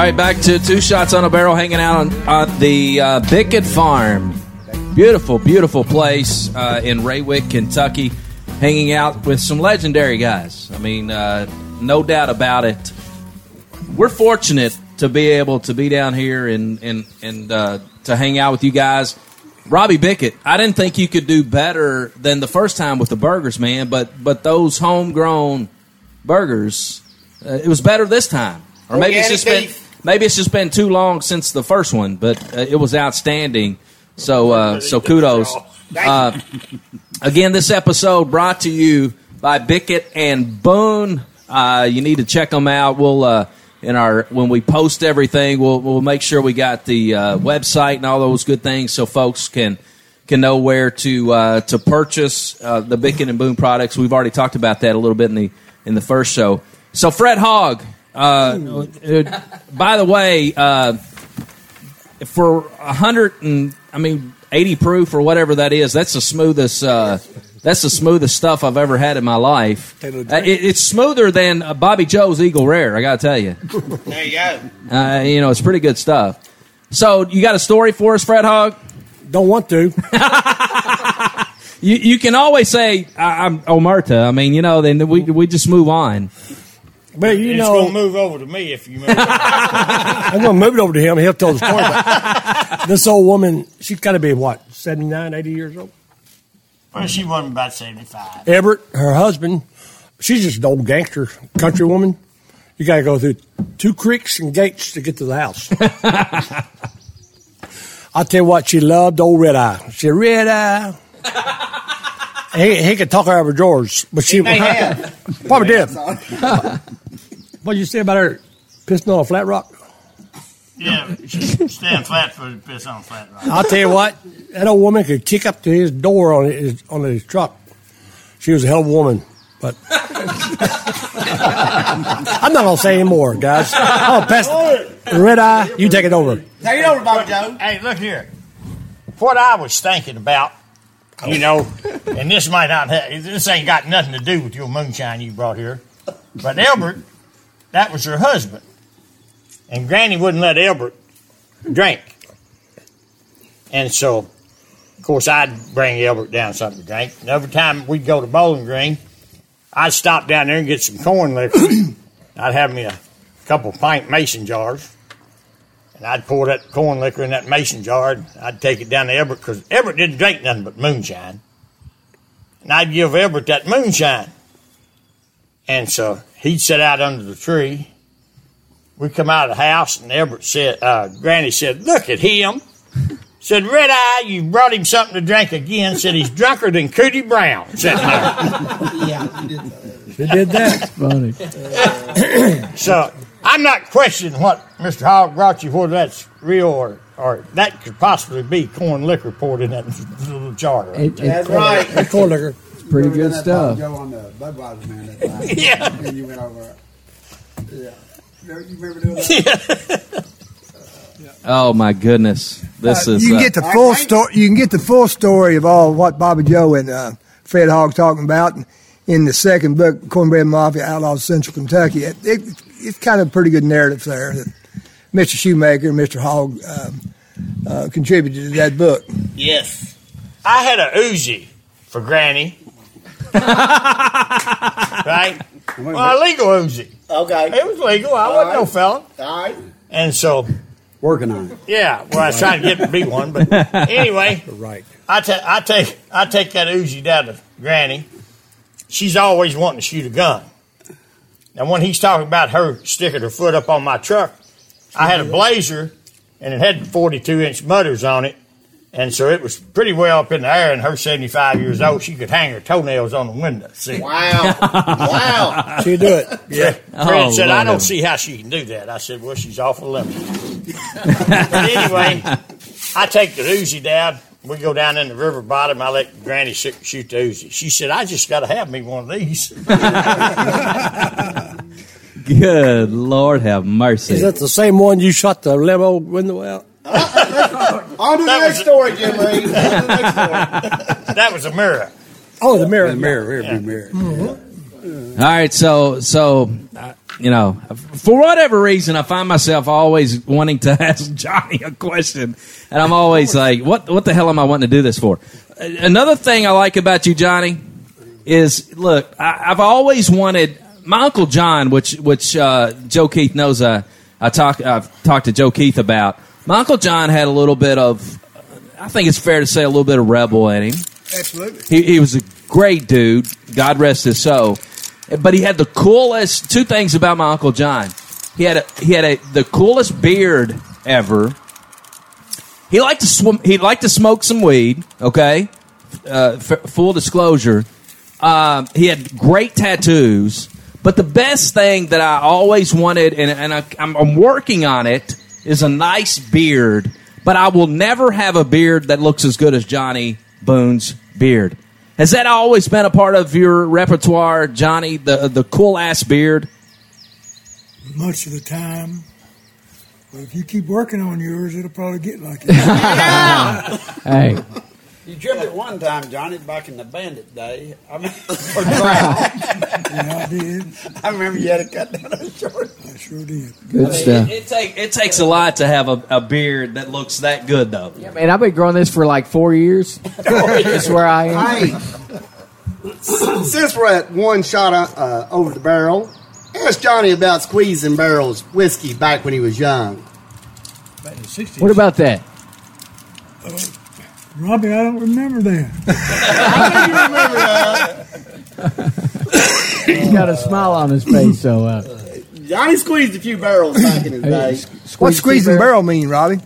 Right, back to two shots on a barrel, hanging out on, on the uh, Bickett Farm. Beautiful, beautiful place uh, in Raywick, Kentucky. Hanging out with some legendary guys. I mean, uh, no doubt about it. We're fortunate to be able to be down here and and and uh, to hang out with you guys. Robbie Bickett, I didn't think you could do better than the first time with the burgers, man. But but those homegrown burgers, uh, it was better this time. Or maybe it's Organic just been beef. Maybe it's just been too long since the first one, but uh, it was outstanding. So uh, so kudos. Uh, again, this episode brought to you by Bickett and Boone. Uh, you need to check them out. We'll uh, in our when we post everything, we'll we'll make sure we got the uh, website and all those good things so folks can can know where to uh, to purchase uh, the Bickett and Boone products. We've already talked about that a little bit in the in the first show. So Fred Hogg. Uh, uh, by the way, uh, for a hundred and I mean eighty proof or whatever that is, that's the smoothest. Uh, that's the smoothest stuff I've ever had in my life. Uh, it, it's smoother than uh, Bobby Joe's Eagle Rare. I got to tell you. *laughs* There you go. Uh, you know, it's pretty good stuff. So, you got a story for us, Fred Hogg? Don't want to. *laughs* You, you can always say I, I'm Omerta. I mean, you know, then we we just move on. But you it's know, to move over to me if you move. *laughs* I'm going to move it over to him. He'll tell the story. About *laughs* this old woman, she's got to be what, 79, 80 years old. well, she wasn't about seventy-five. Everett, her husband, she's just an old gangster country woman. You got to go through two creeks and gates to get to the house. *laughs* I'll tell you what, she loved old Red Eye. She said, Red Eye. He, he could talk over George, but she may have. *laughs* probably did. *laughs* what did you say about her pissing on a flat rock? Yeah, she's stand flat for the piss on a flat rock. I'll tell you what, that old woman could kick up to his door on his on his truck. She was a hell of a woman, but *laughs* I'm not gonna say any more, guys. Oh, pass red eye. You take it over. Take it over, Bobby Joe. Hey, look here. What I was thinking about, you know, and this might not have, this ain't got nothing to do with your moonshine you brought here, but Elbert, that was her husband. And Granny wouldn't let Elbert drink. And so, of course, I'd bring Elbert down something to drink. And every time we'd go to Bowling Green, I'd stop down there and get some corn liquor. *clears throat* I'd have me a couple pint mason jars. And I'd pour that corn liquor in that mason jar. And I'd take it down to Everett because Everett didn't drink nothing but moonshine. And I'd give Everett that moonshine. And so he'd sit out under the tree. We come out of the house, and Everett said, uh, Granny said, "Look at him." *laughs* Said, Red Eye, you brought him something to drink again. Said he's drunker than Cooter Brown. *laughs* Sitting there. yeah, he did that. that's *laughs* Funny. so I'm not questioning what Mr. Hogg brought you, whether that's real or, or that could possibly be corn liquor poured in that little jar. It- it- That's right. That's corn liquor. It's pretty good That stuff. Joe on the Budweiser man that *laughs* time. Yeah. And you went over. Yeah. You remember doing that? *laughs* Oh my goodness, this Uh, is you can uh, get the full story. You can get the full story of all what Bobby Joe and uh, Fred Hogg talking about in the second book, Cornbread Mafia: Outlaws Central Kentucky. It, it, it's kind of a pretty good narrative there that Mr. Shoemaker and Mr. Hogg um, uh, contributed to that book. Yes. I had a Uzi for Granny. *laughs* right? Well, a legal Uzi. Okay. It was legal. I wasn't no felon. All right. And so, Working on it. yeah, well, I was trying to get to be one. But *laughs* anyway, Right. I, ta- I, take, I take that Uzi down to Granny. She's always wanting to shoot a gun. Now, when he's talking about her sticking her foot up on my truck, I had a blazer and it had 42 inch mutters on it. And so it was pretty well up in the air, and her 75 years old, she could hang her toenails on the window. See? Wow. wow. *laughs* She do it. *laughs* Yeah. Oh, Fred Oh, said, I don't see how she can do that. I said, well, she's awful limited. but anyway, *laughs* I take the Uzi down. We go down in the river bottom. I let Granny sh- shoot the Uzi. She said, I just got to have me one of these. *laughs* good. Lord have mercy. Is that the same one you shot the limo window out? On to the That next story, Jim Reed. On to the next story. that was a mirror. Oh, the mirror. The mirror, every mirror. All right, so so uh, you know, for whatever reason, I find myself always wanting to *laughs* ask Johnny a question, and I'm always like, "What what the hell am I wanting to do this for?" Uh, Another thing I like about you, Johnny, is look, I, I've always wanted my uncle John, which which uh, Joe Keith knows. Uh, I talk I've talked to Joe Keith about. My uncle John had a little bit of, I think it's fair to say, a little bit of rebel in him. Absolutely. He, he was a great dude. God rest his soul. But he had the coolest two things about my uncle John. He had a, he had a, the coolest beard ever. He liked to swim. He liked to smoke some weed. Okay, uh, f- full disclosure. Um, he had great tattoos. But the best thing that I always wanted, and, and I, I'm, I'm working on it, is a nice beard. But I will never have a beard that looks as good as Johnny Boone's beard. Has that always been a part of your repertoire, Johnny? The the cool ass beard. Much of the time. But if you keep working on yours, it'll probably get like it. *laughs* *laughs* Hey, You trimmed it one time, Johnny, back in the bandit day. I mean, *laughs* *laughs* for drought. yeah, I did. I remember you had to cut down those short. I sure did. good stuff. It, it, take, it takes a lot to have a, a beard that looks that good, though. Yeah, man, I've been growing this for like four years. *laughs* That's where I am. Hey, since we're at one shot uh, over the barrel, ask Johnny about squeezing barrels whiskey back when he was young. Back in the 60s. What about that? Robbie, I don't remember that. *laughs* He's got a smile on his face, so uh, Johnny squeezed a few barrels back in his day. What's squeezing barrel mean, Robbie?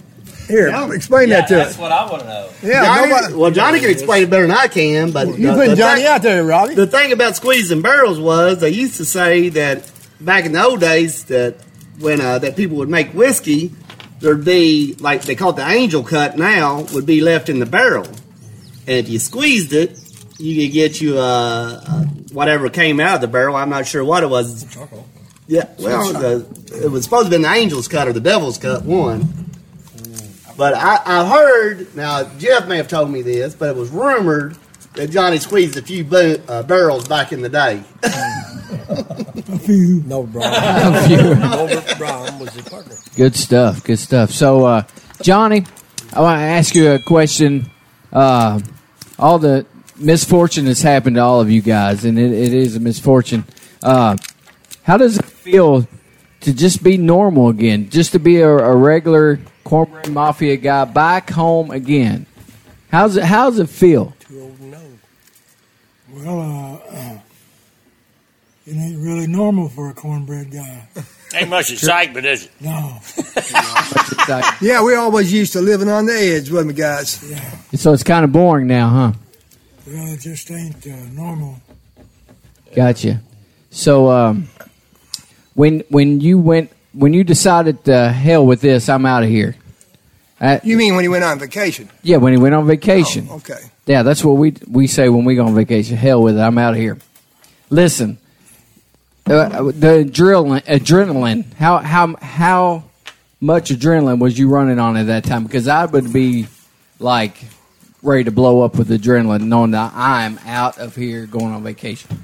Here, Yeah. explain that to us. That's what I want to know. Yeah, Johnny, nobody- well, Johnny can explain it better than I can, but You the- put Johnny thing- out there, Robbie. The thing about squeezing barrels was they used to say that back in the old days that when uh, that people would make whiskey, there'd be like they call it the angel cut now would be left in the barrel, and if you squeezed it, you could get you uh, uh, whatever came out of the barrel. I'm not sure what it was. Charcoal. Yeah, well, the, it was supposed to be the angel's cut or the devil's cut one. But I, I heard now Jeff may have told me this, but it was rumored that Johnny squeezed a few bo- uh, barrels back in the day. *laughs* *laughs* A few. *laughs* No, Brown. A few. Robert Brown was the partner. Good stuff. Good stuff. So, uh, Johnny, I want to ask you a question. Uh, all the misfortune that's happened to all of you guys, and it, it is a misfortune. Uh, how does it feel to just be normal again? Just to be a, a regular cornbread mafia guy back home again? How's it? How's it feel? Well, uh, uh, it ain't really normal for a cornbread guy. Ain't much excitement, is it? No. *laughs* Yeah, we always used to living on the edge, wasn't we, guys? Yeah. So it's kind of boring now, huh? Well, it just ain't uh, normal. Gotcha. So, um, when when you went when you decided to hell with this, I'm out of here. Uh, You mean when he went on vacation? yeah, when he went on vacation. Oh, okay. Yeah, that's what we we say when we go on vacation. Hell with it, I'm out of here. Listen, uh, the adrenaline, adrenaline. How how how much adrenaline was you running on at that time? Because I would be like ready to blow up with adrenaline, knowing that I'm out of here going on vacation.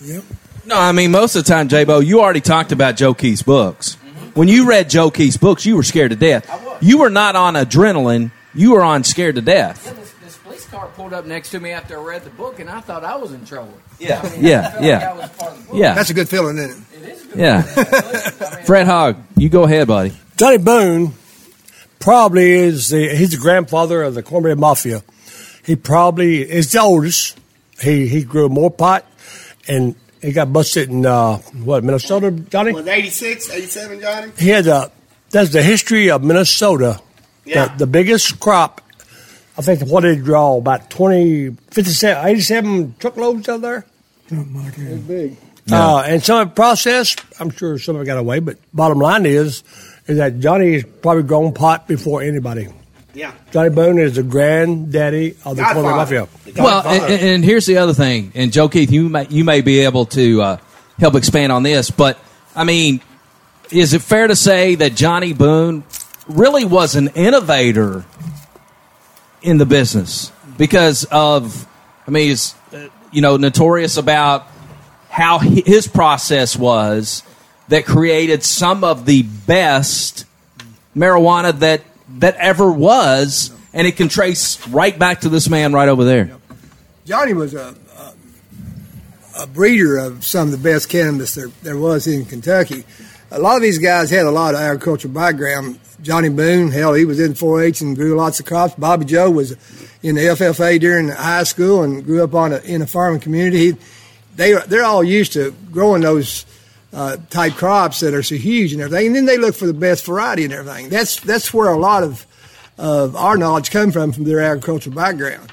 Yep. No, I mean most of the time, J-Bo, you already talked about Joe Keith's books. Mm-hmm. When you read Joe Keith's books, you were scared to death. You were not on adrenaline. You were on scared to death. this, this police car pulled up next to me after I read the book, and I thought I was in trouble. Yeah. I mean, Yeah, I felt yeah. like I was part of the book. Yeah. That's a good feeling, isn't it? Yeah. Fred Hogg, you go ahead, buddy. Johnny Boone probably is the he's the grandfather of the cornbread mafia. He probably is the oldest. He he grew more pot, and he got busted in uh, what Minnesota, Johnny. Was 86, 87, Johnny? He had a that's the history of Minnesota. Yeah. The, the biggest crop. I think what did he draw about 20, 57, 87 truckloads out there. Something like that. Big. Uh, and some of the process, I'm sure some of it got away, but bottom line is, is that Johnny Johnny's probably grown pot before anybody. Yeah. Johnny Boone is the granddaddy of the cornbread mafia. Well, and, and here's the other thing, and Joe Keith, you may you may be able to uh, help expand on this, but I mean, is it fair to say that Johnny Boone really was an innovator in the business because of, I mean, he's uh, you know notorious about how his process was that created some of the best marijuana that that ever was, and it can trace right back to this man right over there. Johnny was a, a, a breeder of some of the best cannabis there, there was in Kentucky. A lot of these guys had a lot of agricultural background. Johnny Boone, hell, he was in 4-H and grew lots of crops. Bobby Joe was in the FFA during high school and grew up on a, in a farming community. He, they they're all used to growing those uh, type crops that are so huge and everything. And then they look for the best variety and everything. That's that's where a lot of of our knowledge come from from their agricultural background.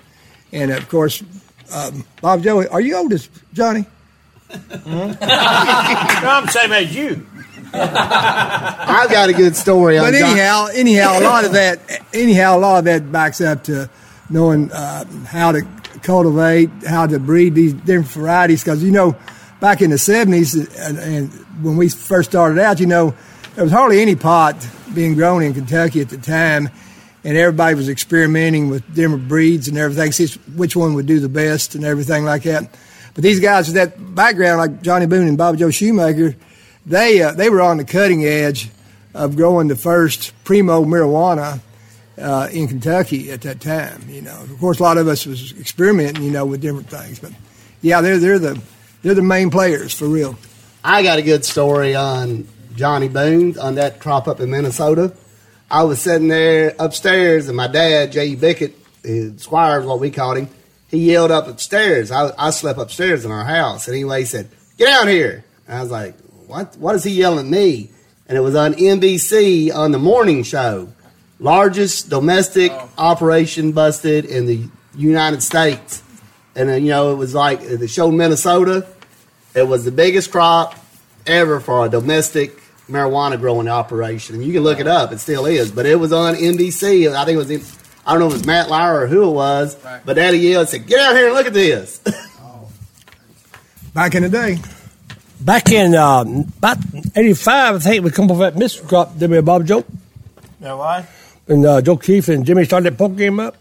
And of course, um, Bob Joe, are you old as Johnny? *laughs* I'm the same as you. *laughs* I've got a good story But anyhow, anyhow, a lot of that, anyhow, a lot of that backs up to knowing uh, how to cultivate, how to breed these different varieties. Because you know, back in the seventies, and, and when we first started out, you know, there was hardly any pot being grown in Kentucky at the time, and everybody was experimenting with different breeds and everything, see which one would do the best and everything like that. But these guys with that background, like Johnny Boone and Bobby Joe Shoemaker, they uh, they were on the cutting edge of growing the first primo marijuana uh, in Kentucky at that time. You know, of course, a lot of us was experimenting, you know, with different things. But yeah, they're they're the they're the main players for real. I got a good story on Johnny Boone on that crop up in Minnesota. I was sitting there upstairs, and my dad, J.E. Bickett, squire is what we called him, he yelled up upstairs. I, I slept upstairs in our house. And anyway, he said, Get down here. And I was like, What? What is he yelling at me? and it was on NBC on the morning show. Largest domestic operation busted in the United States. And, uh, you know, it was like uh, the show Minnesota. It was the biggest crop ever for a domestic marijuana growing operation. And you can look it up, it still is. But it was on NBC. I think it was, in, I don't know if it was Matt Lauer or who it was, but Daddy yelled said, Get out here and look at this. *laughs* Back in the day. Back in uh, about 85, I think we come off that Mr. crop, did we, Bob Joe? Yeah, why? And uh, Joe Keith and Jimmy started that poker game up.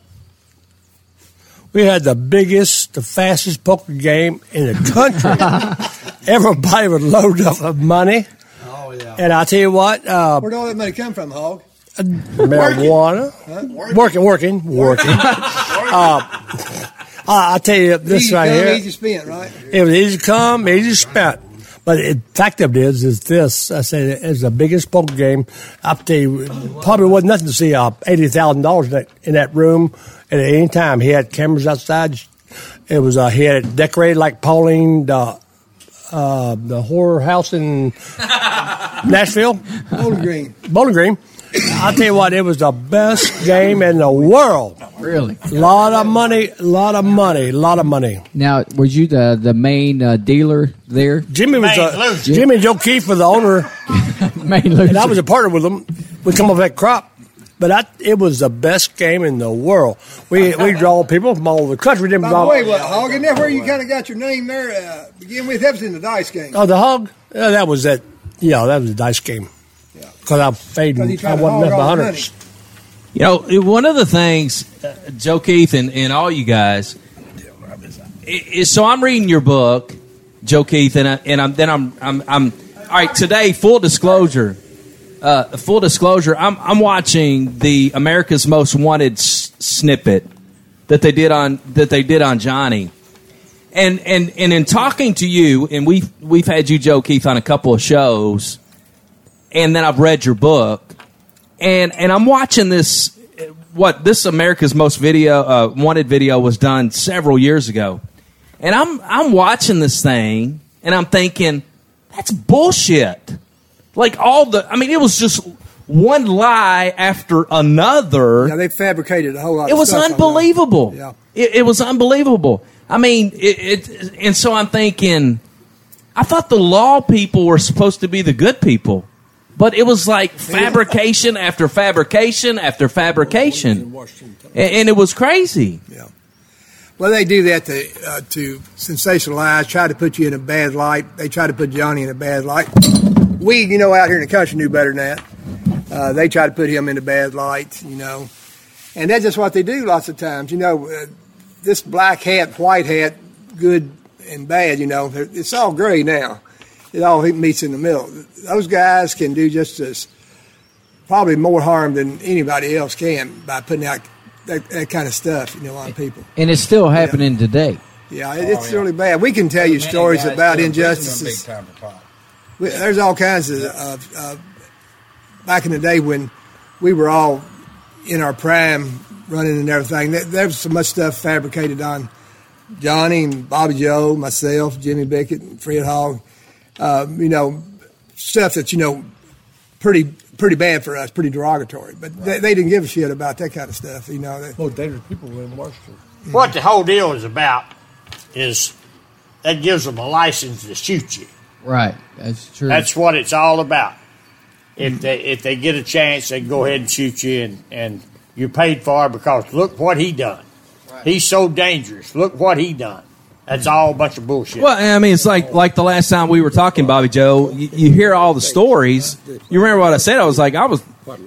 We had the biggest, the fastest poker game in the country. *laughs* Everybody would load up with money. Oh, yeah. And I tell you what, uh, Where'd all that money come from, Hog? marijuana, Huh? working, working, working. *laughs* uh, I I tell you this easy right come, here. easy spent, right? It was easy to come, easy to spend. But the fact of it is, is this. I say it's the biggest poker game. I tell you, probably wasn't nothing to see uh, eighty thousand dollars in that in that room at any time. He had cameras outside. It was uh, he had it decorated like Pauline the uh, the horror house in *laughs* Nashville, Bowling Green. Bowling Green. I tell you what, it was the best game in the world. Really? A lot of money, a lot of money, a lot of money. Now, was you the the main uh, dealer there? Jimmy was Main a, loser. Jimmy and Joe Keith were the owner. *laughs* main loser. And I was a partner with them. We come off that crop. But I, it was the best game in the world. We we *laughs* draw people from all over the country. We didn't By draw. the way, what, Hog, isn't that where you kind of got your name there? Uh, begin with, that was in the dice game. Oh, the hog. Yeah, that was that. Yeah, that was the dice game. Because I paid. Because he I tried to wasn't hog messing hundreds. You know, one of the things, uh, Joe Keith and, and all you guys, i- is so I'm reading your book, Joe Keith, and, I, and I'm then I'm, I'm I'm all right today. Full disclosure, uh, full disclosure, I'm I'm watching the America's Most Wanted s- snippet that they did on that they did on Johnny. And, and and in talking to you, and we've we've had you, Joe Keith, on a couple of shows, and then I've read your book, and and I'm watching this. What this America's Most Video uh, Wanted video was done several years ago, and I'm I'm watching this thing, and I'm thinking that's bullshit. Like all the, I mean, it was just one lie after another. Yeah, they fabricated a whole lot It of was stuff unbelievable. Yeah. It, it was unbelievable. I mean, it, it, and so I'm thinking, I thought the law people were supposed to be the good people, but it was like fabrication after fabrication after fabrication, and, it was crazy. Yeah. Well, they do that to uh, to sensationalize, try to put you in a bad light. They try to put Johnny in a bad light. We, you know, out here in the country knew better than that. Uh, they try to put him in a bad light, you know, and that's just what they do lots of times. You know, uh, this black hat, white hat, good and bad. You know, it's all gray now. It all meets in the middle. Those guys can do just as probably more harm than anybody else can by putting out that, that kind of stuff, you know, on people. And it's still happening today. Yeah, it, it's really bad. We can tell you stories about injustices. We- There's all kinds of of uh, back in the day when we were all in our prime, running and everything. There, there was so much stuff fabricated on Johnny and Bobby Joe, myself, Jimmy Bickett, and Fred Hogg. Uh, you know, stuff that's, you know pretty pretty bad for us, pretty derogatory. But they, they didn't give a shit about that kind of stuff. You know, they, Most dangerous people were in Washington. What the whole deal is about is that gives them a license to shoot you. Right. That's true. That's what it's all about. If they if they get a chance, they go ahead and shoot you, and and you're paid for it because look what he done. He's so dangerous. Look what he done. That's all a bunch of bullshit. Well, I mean, it's like like the last time we were talking, Bobby Joe. You, you hear all the stories. You remember what I said? I was like, I was.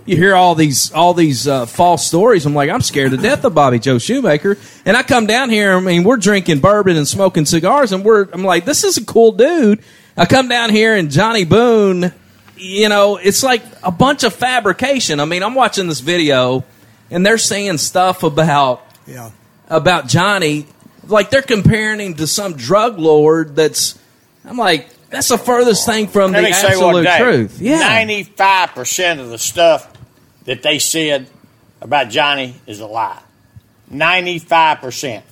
You hear all these all these uh, false stories. I'm like, I'm scared to death of Bobby Joe Shoemaker. And I come down here. I mean, we're drinking bourbon and smoking cigars, and we're. I'm like, this is a cool dude. I come down here and Johnny Boone. You know, it's like a bunch of fabrication. I mean, I'm watching this video, and they're saying stuff about yeah. about Johnny, like they're comparing him to some drug lord. That's, I'm like, that's the furthest thing from Let the me say one absolute thing. truth. Yeah, Ninety-five percent of the stuff that they said about Johnny is a lie. Ninety-five percent.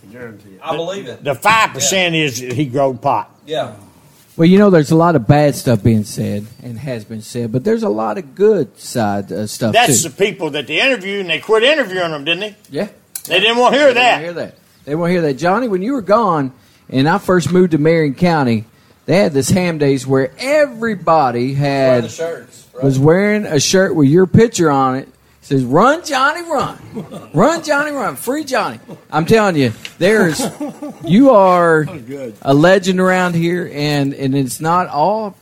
I believe it. The five percent is that he growed pot. Yeah. Well, you know, there's a lot of bad stuff being said and has been said, but there's a lot of good side uh, stuff That's too. the people that they interviewed, and they quit interviewing them, didn't they? Yeah. They didn't want to hear They that. won't hear that. They won't hear that. Johnny, when you were gone and I first moved to Marion County, they had this ham days where everybody had shirts was wearing a shirt with your picture on it. Says "Run Johnny, run, run Johnny, run, free Johnny." I'm telling you, there's you are *laughs* a legend around here, and and it's not all,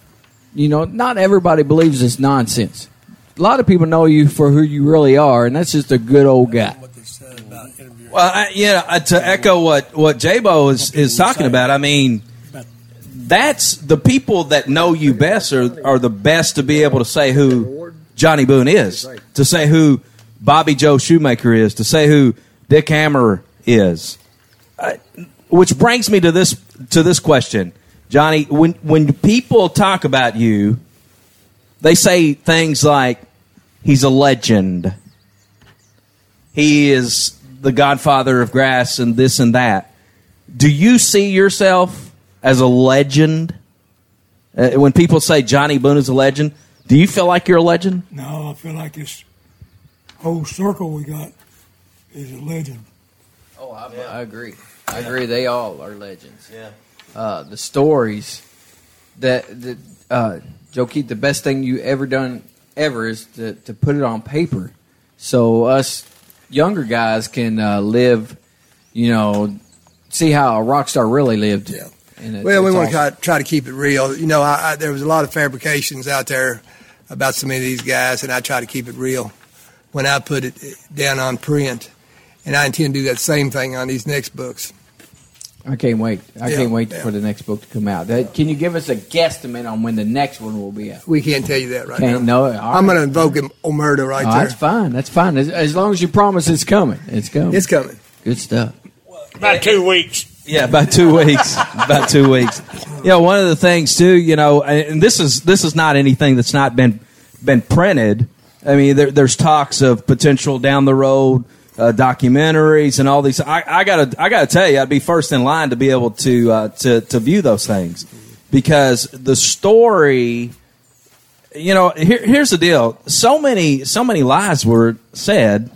you know, not everybody believes this nonsense. A lot of people know you for who you really are, and that's just a good old guy. Well, I, yeah, uh, to echo what what J-Bo is is talking about, I mean, that's the people that know you best are are the best to be able to say who Johnny Boone is, to say who Bobby Joe Shoemaker is, to say who Dick Hammer is. Which brings me to this to this question, Johnny. When when people talk about you, they say things like he's a legend. He is the godfather of grass and this and that. Do you see yourself as a legend? Uh, when people say Johnny Boone is a legend, do you feel like you're a legend? No, I feel like this whole circle we got is a legend. Oh, I, I agree. I agree. They all are legends. Yeah. Uh, the stories that that uh, Joe Keith, the best thing you ever done ever is to, to put it on paper, so us younger guys can uh, live. You know, see how a rock star really lived. Yeah. And Well, we want to try, try to keep it real. You know, I, I, there was a lot of fabrications out there about so many of these guys, and I try to keep it real when I put it down on print. And I intend to do that same thing on these next books. I can't wait. I Yeah, can't wait yeah. for the next book to come out. That, can you give us a guesstimate on when the next one will be out? We can't tell you that right Can't- now. no, all I'm going to invoke him Omerta right Oh, there. that's fine. That's fine. As, as long as you promise it's coming. It's coming. It's coming. Good stuff. About two weeks. Yeah, about two weeks. about two weeks. You know, one of the things too, you know, and this is this is not anything that's not been been printed. I mean, there, there's talks of potential down the road uh, documentaries and all these. I, I gotta I gotta tell you, I'd be first in line to be able to uh, to to view those things because the story. You know, here, here's the deal. So many so many lies were said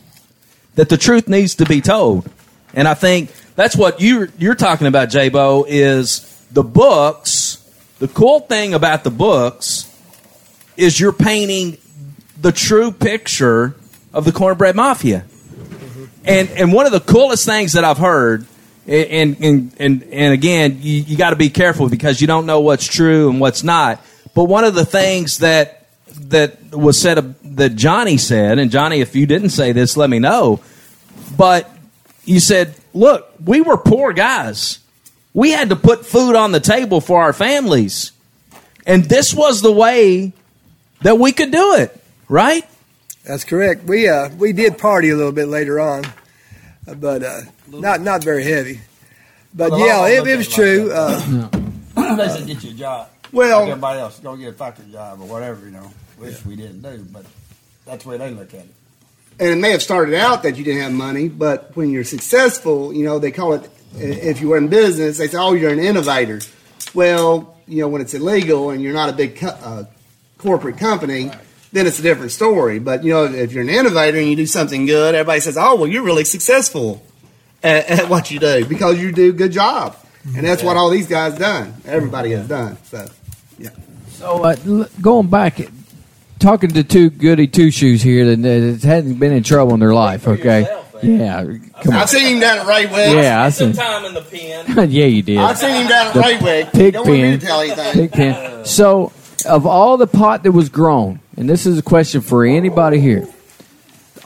that the truth needs to be told. And I think that's what you're you're talking about, J-Bo, is the books. The cool thing about the books is you're painting the true picture of the cornbread mafia. And and one of the coolest things that I've heard, and and and and again, you, you got to be careful because you don't know what's true and what's not. But one of the things that that was said that Johnny said, and Johnny, if you didn't say this, let me know. But you said, look, we were poor guys. We had to put food on the table for our families. And this was the way that we could do it, right? That's correct. We uh, we did party a little bit later on, uh, but uh, not not very heavy. But Well, yeah, it, it was it like true. Uh, they said get you a job. Well- like everybody else, go get a factory job or whatever, you know, which we didn't do, but that's the way they look at it. and it may have started out that you didn't have money, but when you're successful, you know, they call it, if you were in business, they say, oh, you're an innovator. Well, you know, when it's illegal and you're not a big co- uh, corporate company, then it's a different story. But, you know, if you're an innovator and you do something good, everybody says, oh, well, you're really successful at, *laughs* at what you do because you do a good job. And that's what all these guys done. Everybody has done. So, yeah. So uh, going back, talking to two goody two shoes here that, that hadn't been in trouble in their life. Okay, yeah, come on. I've seen him down at Raywick. Yeah, I seen. time in the pen. *laughs* yeah, you did. I've seen him down at The Raywick. Pig Don't want me to tell anything. Pig pen. So, of all the pot that was grown, and this is a question for anybody here,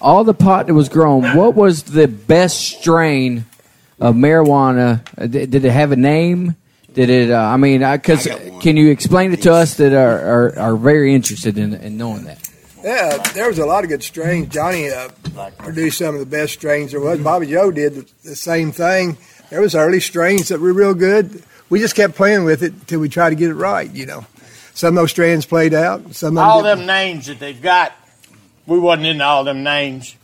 all the pot that was grown, what was the best strain of marijuana? Uh, Did, did it have a name? Did it? Uh, I mean, because can you explain it to us that are are, are very interested in, in knowing that? Yeah, there was a lot of good strains. Johnny uh, produced some of the best strains there was. Bobby Joe did the, the same thing. There was early strains that were real good. We just kept playing with it until we tried to get it right. You know, some of those strains played out. Some of all them them names that they've got, we wasn't into all them names.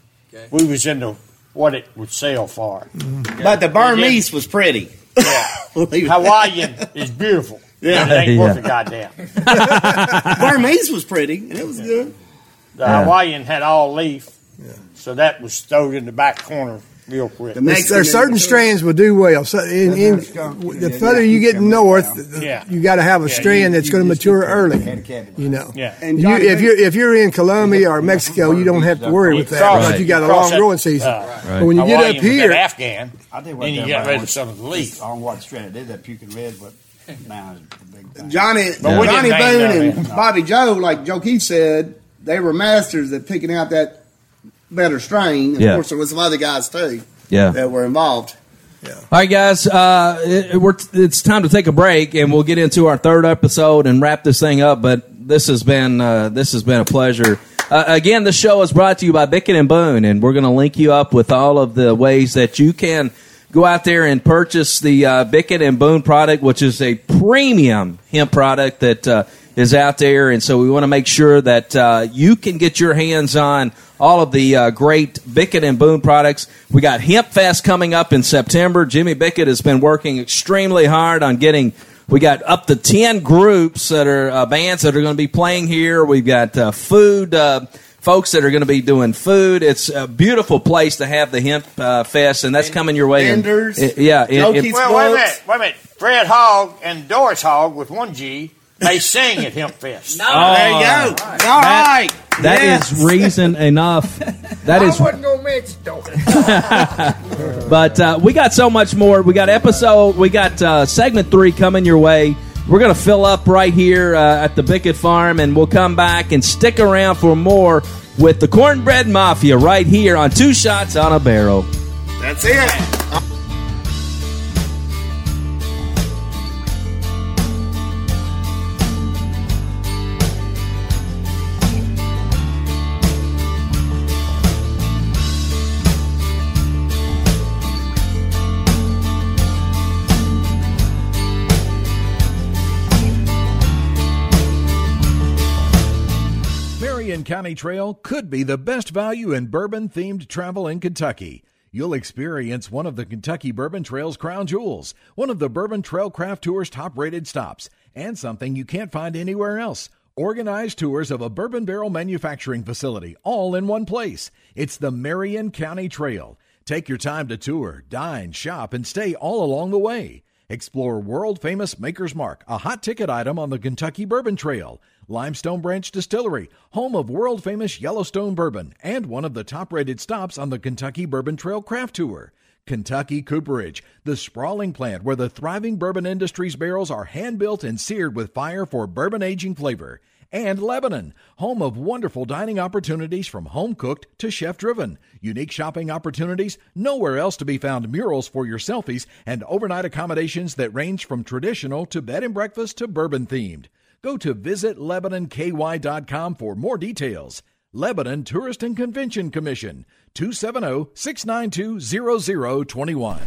We was into what it would sell for. Mm-hmm. But the Burmese was pretty. Yeah. *laughs* Hawaiian is beautiful. *laughs* Yeah, it ain't worth a goddamn. *laughs* Burmese was pretty, and it was good. The Yeah. Hawaiian had all leaf, so that was stowed in the back corner real quick. There's, there's certain strands will do well. So in, in, the further you get north, the- Yeah. you got to have a Yeah, strand you- that's going to mature early. You know, Yeah. And you, if you're if you're in Colombia or Mexico, you don't have to worry with that Cross- because you got a long growing season. uh, But when you get up here, Afghan, I did then you get rid of some of the leaf. I don't know what strand it is, that puking red, but now it's the big thing. Johnny, But we Johnny Boone and. Bobby Joe, like Joe Keith said, they were masters at picking out that better strain. Of Yeah. course, there was some other guys too Yeah. that were involved. All right, guys, uh, it, we're, it's time to take a break, and we'll get into our third episode and wrap this thing up. But this has been uh, this has been a pleasure. Uh, again, the show is brought to you by Bickett and Boone, and we're going to link you up with all of the ways that you can go out there and purchase the uh, Bickett and Boone product, which is a premium hemp product that uh, is out there. And so we want to make sure that uh, you can get your hands on all of the uh, great Bickett and Boone products. We got Hemp Fest coming up in September. Jimmy Bickett has been working extremely hard on getting. We got up to ten groups that are uh, bands that are going to be playing here. We've got uh, food uh, folks that are going to be doing food. It's a beautiful place to have the Hemp uh, Fest, and that's coming your way. in- Vendors. yeah, in- in- well, wait a minute, wait a minute. Fred Hogg and Doris Hogg with one G, they sing at Hemp Fest. No. There you go. All That- right. That is reason enough. That is I wasn't gonna mention Doris. *laughs* But uh, we got so much more. We got episode, we got uh, segment three coming your way. We're going to fill up right here uh, at the Bickett Farm, and we'll come back and stick around for more with the Cornbread Mafia right here on Two Shots on a Barrel. That's it. County Trail could be the best value in bourbon themed travel in Kentucky. You'll experience one of the Kentucky Bourbon Trail's crown jewels, one of the Bourbon Trail Craft Tour's top rated stops, and something you can't find anywhere else. Organized tours of a bourbon barrel manufacturing facility, all in one place. It's the Marion County Trail. Take your time to tour, dine, shop, and stay all along the way. Explore world famous Maker's Mark, a hot ticket item on the Kentucky Bourbon Trail, Limestone Branch Distillery, home of world famous Yellowstone bourbon, and one of the top rated stops on the Kentucky Bourbon Trail Craft Tour. Kentucky Cooperage, the sprawling plant where the thriving bourbon industry's barrels are hand built and seared with fire for bourbon aging flavor. And Lebanon, home of wonderful dining opportunities from home cooked to chef driven. Unique shopping opportunities, nowhere else to be found murals for your selfies, and overnight accommodations that range from traditional to bed and breakfast to bourbon themed. Go to visitlebanonky.com for more details. Lebanon Tourist and Convention Commission, oh, 270 692 0021.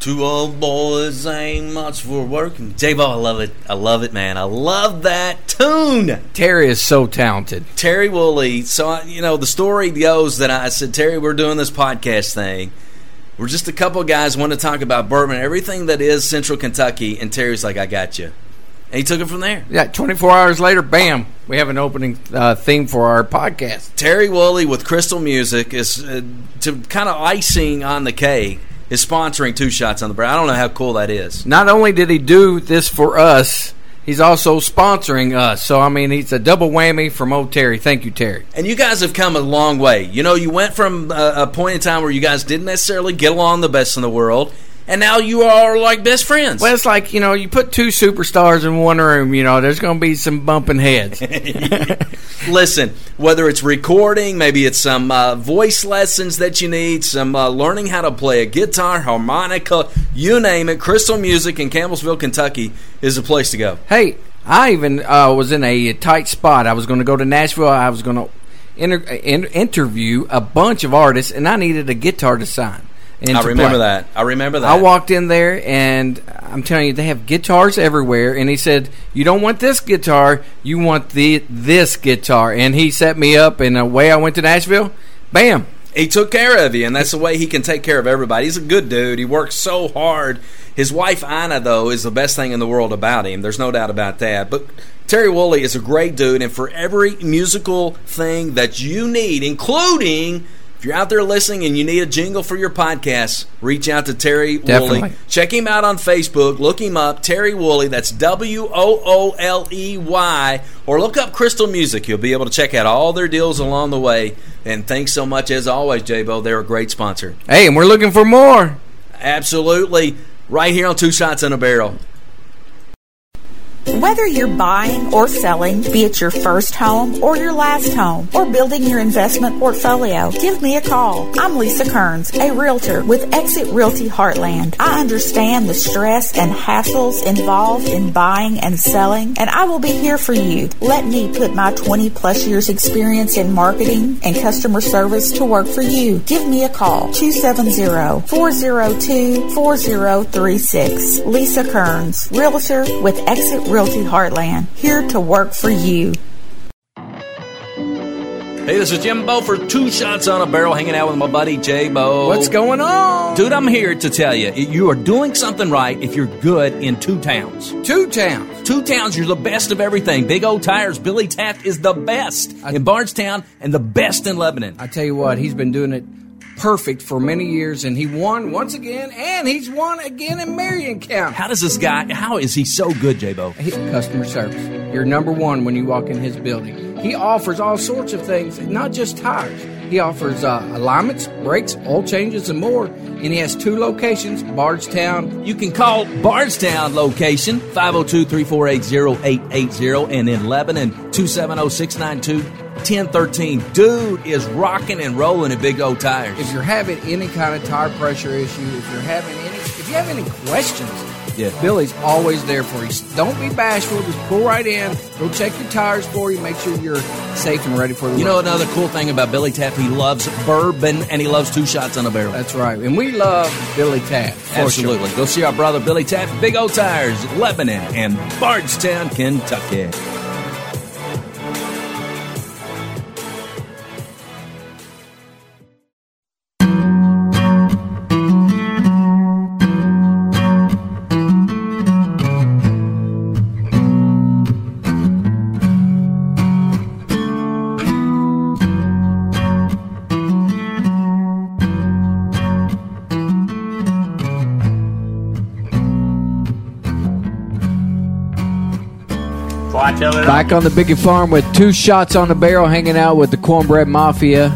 Two old boys ain't much for working. J-Bo, I love it. I love it, man. I love that tune. Terry is so talented. Terry Woolley. So, I- you know, the story goes that I said, Terry, we're doing this podcast thing. We're just a couple of guys want to talk about bourbon, everything that is Central Kentucky. And Terry's like, I got you. And he took it from there. Yeah, 24 hours later, bam, we have an opening uh, theme for our podcast. Terry Woolley with Crystal Music is uh, to kind of icing on the cake. Is sponsoring two shots on the barrel. I don't know how cool that is. Not only did he do this for us, he's also sponsoring us. So, I mean, he's a double whammy from old Terry. Thank you, Terry. And you guys have come a long way. You know, you went from a, a point in time where you guys didn't necessarily get along the best in the world, and now you are like best friends. Well, it's like, you know, you put two superstars in one room, you know, there's going to be some bumping heads. *laughs* Listen, whether it's recording, maybe it's some uh, voice lessons that you need, some uh, learning how to play a guitar, harmonica, you name it. Crystal Music in Campbellsville, Kentucky is the place to go. Hey, I even uh, was in a tight spot. I was going to go to Nashville. I was going to inter- interview a bunch of artists, and I needed a guitar to sign. And I remember play. that. I remember that. I walked in there, and I'm telling you, they have guitars everywhere. And he said, "You don't want this guitar. You want the this guitar." And he set me up, and away I went to Nashville. Bam. he took care of you, and that's the way he can take care of everybody. He's a good dude. He works so hard. His wife Ina, though, is the best thing in the world about him. There's no doubt about that. But Terry Woolley is a great dude, and for every musical thing that you need, including if you're out there listening and you need a jingle for your podcast, reach out to Terry Definitely. Woolley. Check him out on Facebook. Look him up, Terry Woolley. That's W O O L E Y. Or look up Crystal Music. You'll be able to check out all their deals along the way. And thanks so much, as always, J-Bo. They're a great sponsor. Hey, and we're looking for more. Absolutely. Right here on Two Shots in a Barrel. Whether you're buying or selling, be it your first home or your last home, or building your investment portfolio, give me a call. I'm Lisa Kearns, a realtor with Exit Realty Heartland. I understand the stress and hassles involved in buying and selling, and I will be here for you. Let me put my 20 plus years experience in marketing and customer service to work for you. Give me a call, 270-402-4036. Lisa Kearns, realtor with Exit Realty Heartland, here to work for you. Hey, this is Jimbo for Two Shots on a Barrel, hanging out with my buddy J Bo. What's going on? Dude, I'm here to tell you, you are doing something right if you're good in two towns. Two towns. Two towns, you're the best of everything. Big O Tires, Billy Taft is the best in Bardstown and the best in Lebanon. I tell you what, he's been doing it perfect for many years, and he won once again, and he's won again in Marion County. How does this guy, how is he so good, J Bo? Customer service. You're number one when you walk in his building. He offers all sorts of things, not just tires. He offers uh, alignments, brakes, oil changes, and more. And he has two locations, Bardstown. You can call Bardstown location 502 348 0880 and in Lebanon 270 692 1013. Dude is rocking and rolling at Big O Tires. If you're having any kind of tire pressure issue, if you're having any, if you have any questions, Yeah. Billy's always there for you. Don't be bashful. Just pull right in. He'll check your tires for you. Make sure you're safe and ready for the You know another cool thing about Billy Taft? He loves bourbon and he loves two shots on a barrel. That's right. And we love Billy for Absolutely. Go see our brother Billy Taft, Big O Tires, Lebanon, and Bardstown, Kentucky. Back on the Biggie Farm with two shots on the barrel, hanging out with the Cornbread Mafia.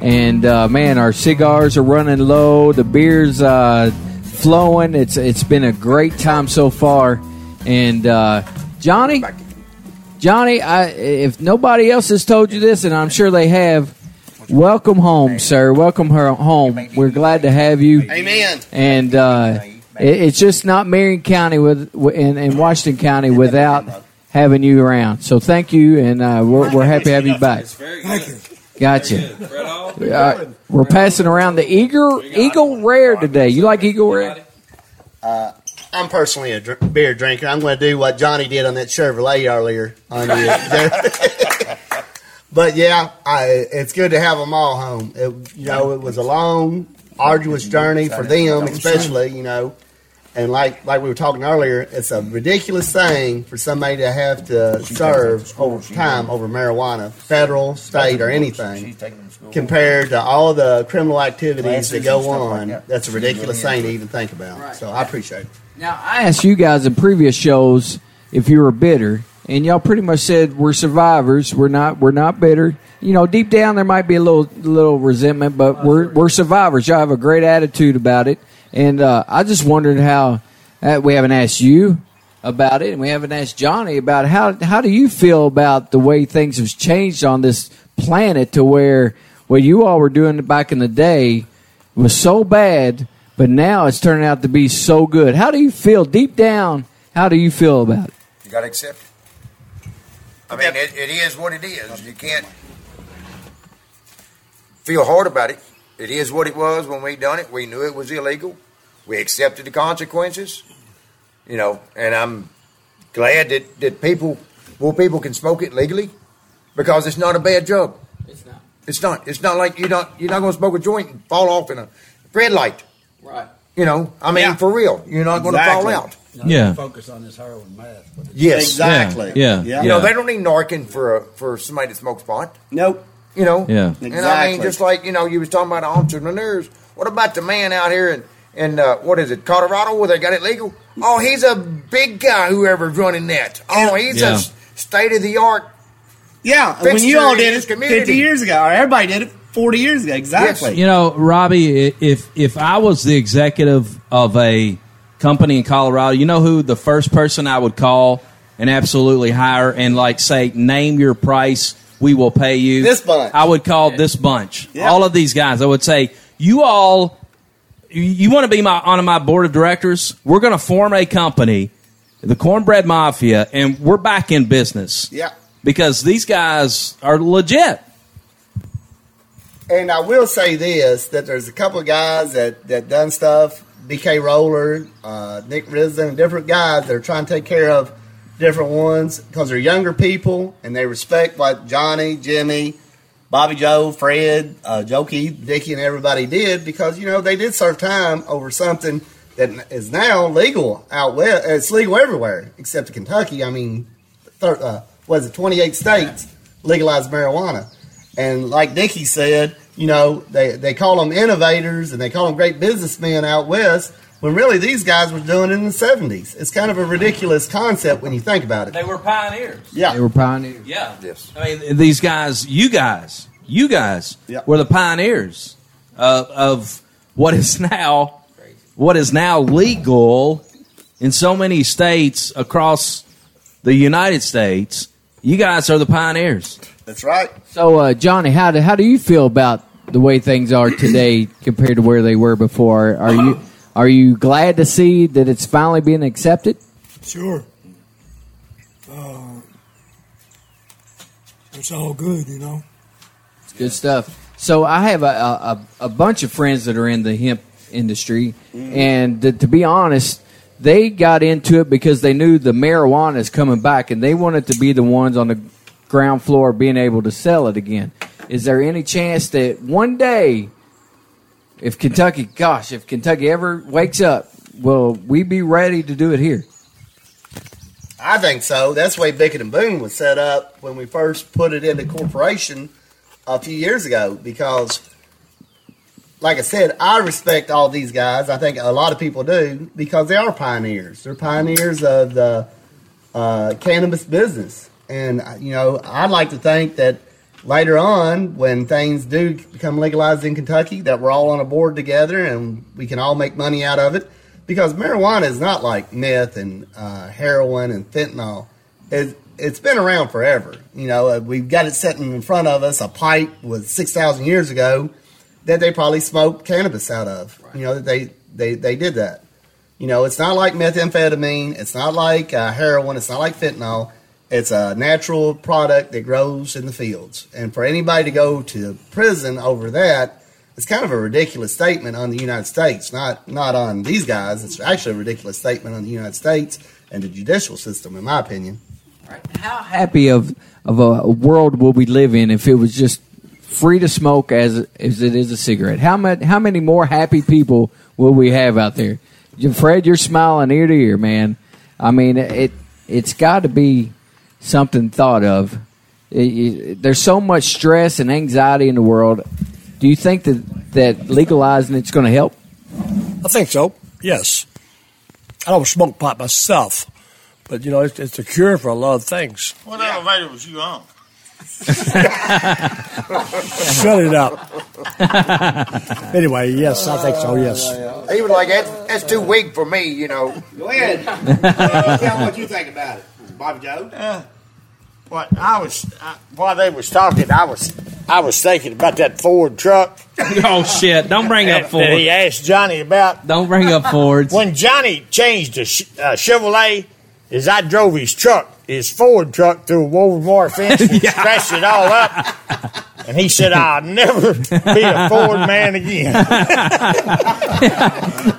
And uh, man, our cigars are running low. The beer's uh, flowing. It's it's been a great time so far. And uh, Johnny, Johnny, I, if nobody else has told you this, and I'm sure they have, welcome home, sir. Welcome her home. We're glad to have you. Amen. And uh, it, it's just not Marion County with in, in Washington County without having you around. So thank you, and uh, we're, we're happy to have you back. Thank you. Gotcha. Uh, we're passing around the Eagle Eagle Rare today. You like Eagle Rare? Uh, I'm personally a dr- beer drinker. I'm going to do what Johnny did on that Chevrolet earlier. On the, *laughs* but yeah, I, it's good to have them all home. It, you know, it was a long, arduous journey for them, especially. You know, and like like we were talking earlier, it's a ridiculous thing for somebody to have to serve over time over marijuana, federal, state, or anything. Compared to all the criminal activities that go on, that's a ridiculous thing to even think about. So I appreciate it. Now I asked you guys in previous shows if you were bitter, and y'all pretty much said we're survivors. We're not. We're not bitter. You know, deep down there might be a little little resentment, but we're we're survivors. Y'all have a great attitude about it, and uh, I just wondered how uh, we haven't asked you about it, and we haven't asked Johnny about how how do you feel about the way things have changed on this planet to where what you all were doing back in the day was so bad, but now it's turning out to be so good. How do you feel deep down? How do you feel about it? You got to accept it. I mean, it, it is what it is. You can't feel hard about it. It is what it was when we done it. We knew it was illegal. We accepted the consequences. You know, and I'm glad that, that people, more people can smoke it legally because it's not a bad drug. It's not. It's not. It's not like you're not you're not going to smoke a joint and fall off in a red light. Right. You know, I mean, Yeah. for real, you're not going to fall out. No, Yeah. Focus on this heroin meth. Yes, Exactly. Yeah. Yeah. You know, they don't need Narcan for a, for somebody that smokes pot. Nope. You know. Yeah. Exactly. And I mean, just like you know, you was talking about entrepreneurs. What about the man out here in in uh, what is it, Colorado, where they got it legal? Oh, he's a big guy. Whoever's running that. Oh, he's Yeah. a state of the art. Yeah. When you all did it community. 50 years ago, or everybody did it 40 years ago. Exactly. You know, Robbie, if if I was the executive of a company in Colorado, you know who the first person I would call and absolutely hire and like say, name your price, we will pay you. This bunch. I would call this bunch. Yeah. All of these guys. I would say, you all, you, you want to be my on my board of directors? We're going to form a company, the Cornbread Mafia, and we're back in business Yeah. because these guys are legit. And I will say this: that there's a couple of guys that that done stuff. BK Roller, uh, Nick Risden, different guys that are trying to take care of different ones because they're younger people and they respect what Johnny, Jimmy, Bobby Joe, Fred, uh, Joe Dickie, and everybody did because you know they did serve time over something that is now legal out west. It's legal everywhere except in Kentucky. I mean, thir- uh, what is it? Twenty eight states legalized marijuana. And like Dickie said, you know, they, they call them innovators and they call them great businessmen out west when really these guys were doing it in the 70s. It's kind of a ridiculous concept when you think about it. They were pioneers. Yeah. They were pioneers. Yeah. Yes. I mean, these guys, you guys, you guys Yeah. were the pioneers uh, of what is now what is now legal in so many states across the United States. You guys are the pioneers. That's right. So, uh, Johnny, how do how do you feel about the way things are today compared to where they were before? Are you are you glad to see that it's finally being accepted? Sure. Uh, it's all good, you know. It's good stuff. So I have a, a, a bunch of friends that are in the hemp industry, and to, to be honest, they got into it because they knew the marijuana is coming back, and they wanted to be the ones on the ground floor being able to sell it again. Is there any chance that one day, if Kentucky, gosh, if Kentucky ever wakes up, will we be ready to do it here? I think so. That's the way Bickett and Boone was set up when we first put it into corporation a few years ago. Because, like I said, I respect all these guys. I think a lot of people do because they are pioneers. They're pioneers of the uh, cannabis business, and uh, you know, I'd like to think that later on, when things do become legalized in Kentucky, that we're all on a board together and we can all make money out of it. Because marijuana is not like meth and uh, heroin and fentanyl. It, it's been around forever. You know, uh, we've got it sitting in front of us. A pipe was six thousand years ago that they probably smoked cannabis out of. You know, that they, they they did that. You know, it's not like methamphetamine. It's not like uh, heroin. It's not like fentanyl. It's a natural product that grows in the fields. And for anybody to go to prison over that, it's kind of a ridiculous statement on the United States, not not on these guys. It's actually a ridiculous statement on the United States and the judicial system, in my opinion. How happy of of a world would we live in if it was just free to smoke as as it is a cigarette? How much? How many more happy people will we have out there? Fred, you're smiling ear to ear, man. I mean, it it's got to be something thought of. It- it- there's so much stress and anxiety in the world. Do you think that that legalizing it's going to help? I think so. Yes. I don't smoke pot myself, but you know it's, it's a cure for a lot of things. What elevator was you on? *laughs* Shut it up. anyway, yes, I think so. Yes. Even like, that's, that's too weak for me, you know. Go ahead. *laughs* Tell me what you think about it, Bobby Joe. Uh, what I was I, while they was talking, I was I was thinking about that Ford truck. *laughs* oh shit! Don't bring up Ford. That he asked Johnny about. Don't bring up Fords. When Johnny changed the sh- uh, Chevrolet, is I drove his truck, his Ford truck, through a Woven wire fence and scratched it all up. And he said, I'll *laughs* never be a Ford man again. *laughs*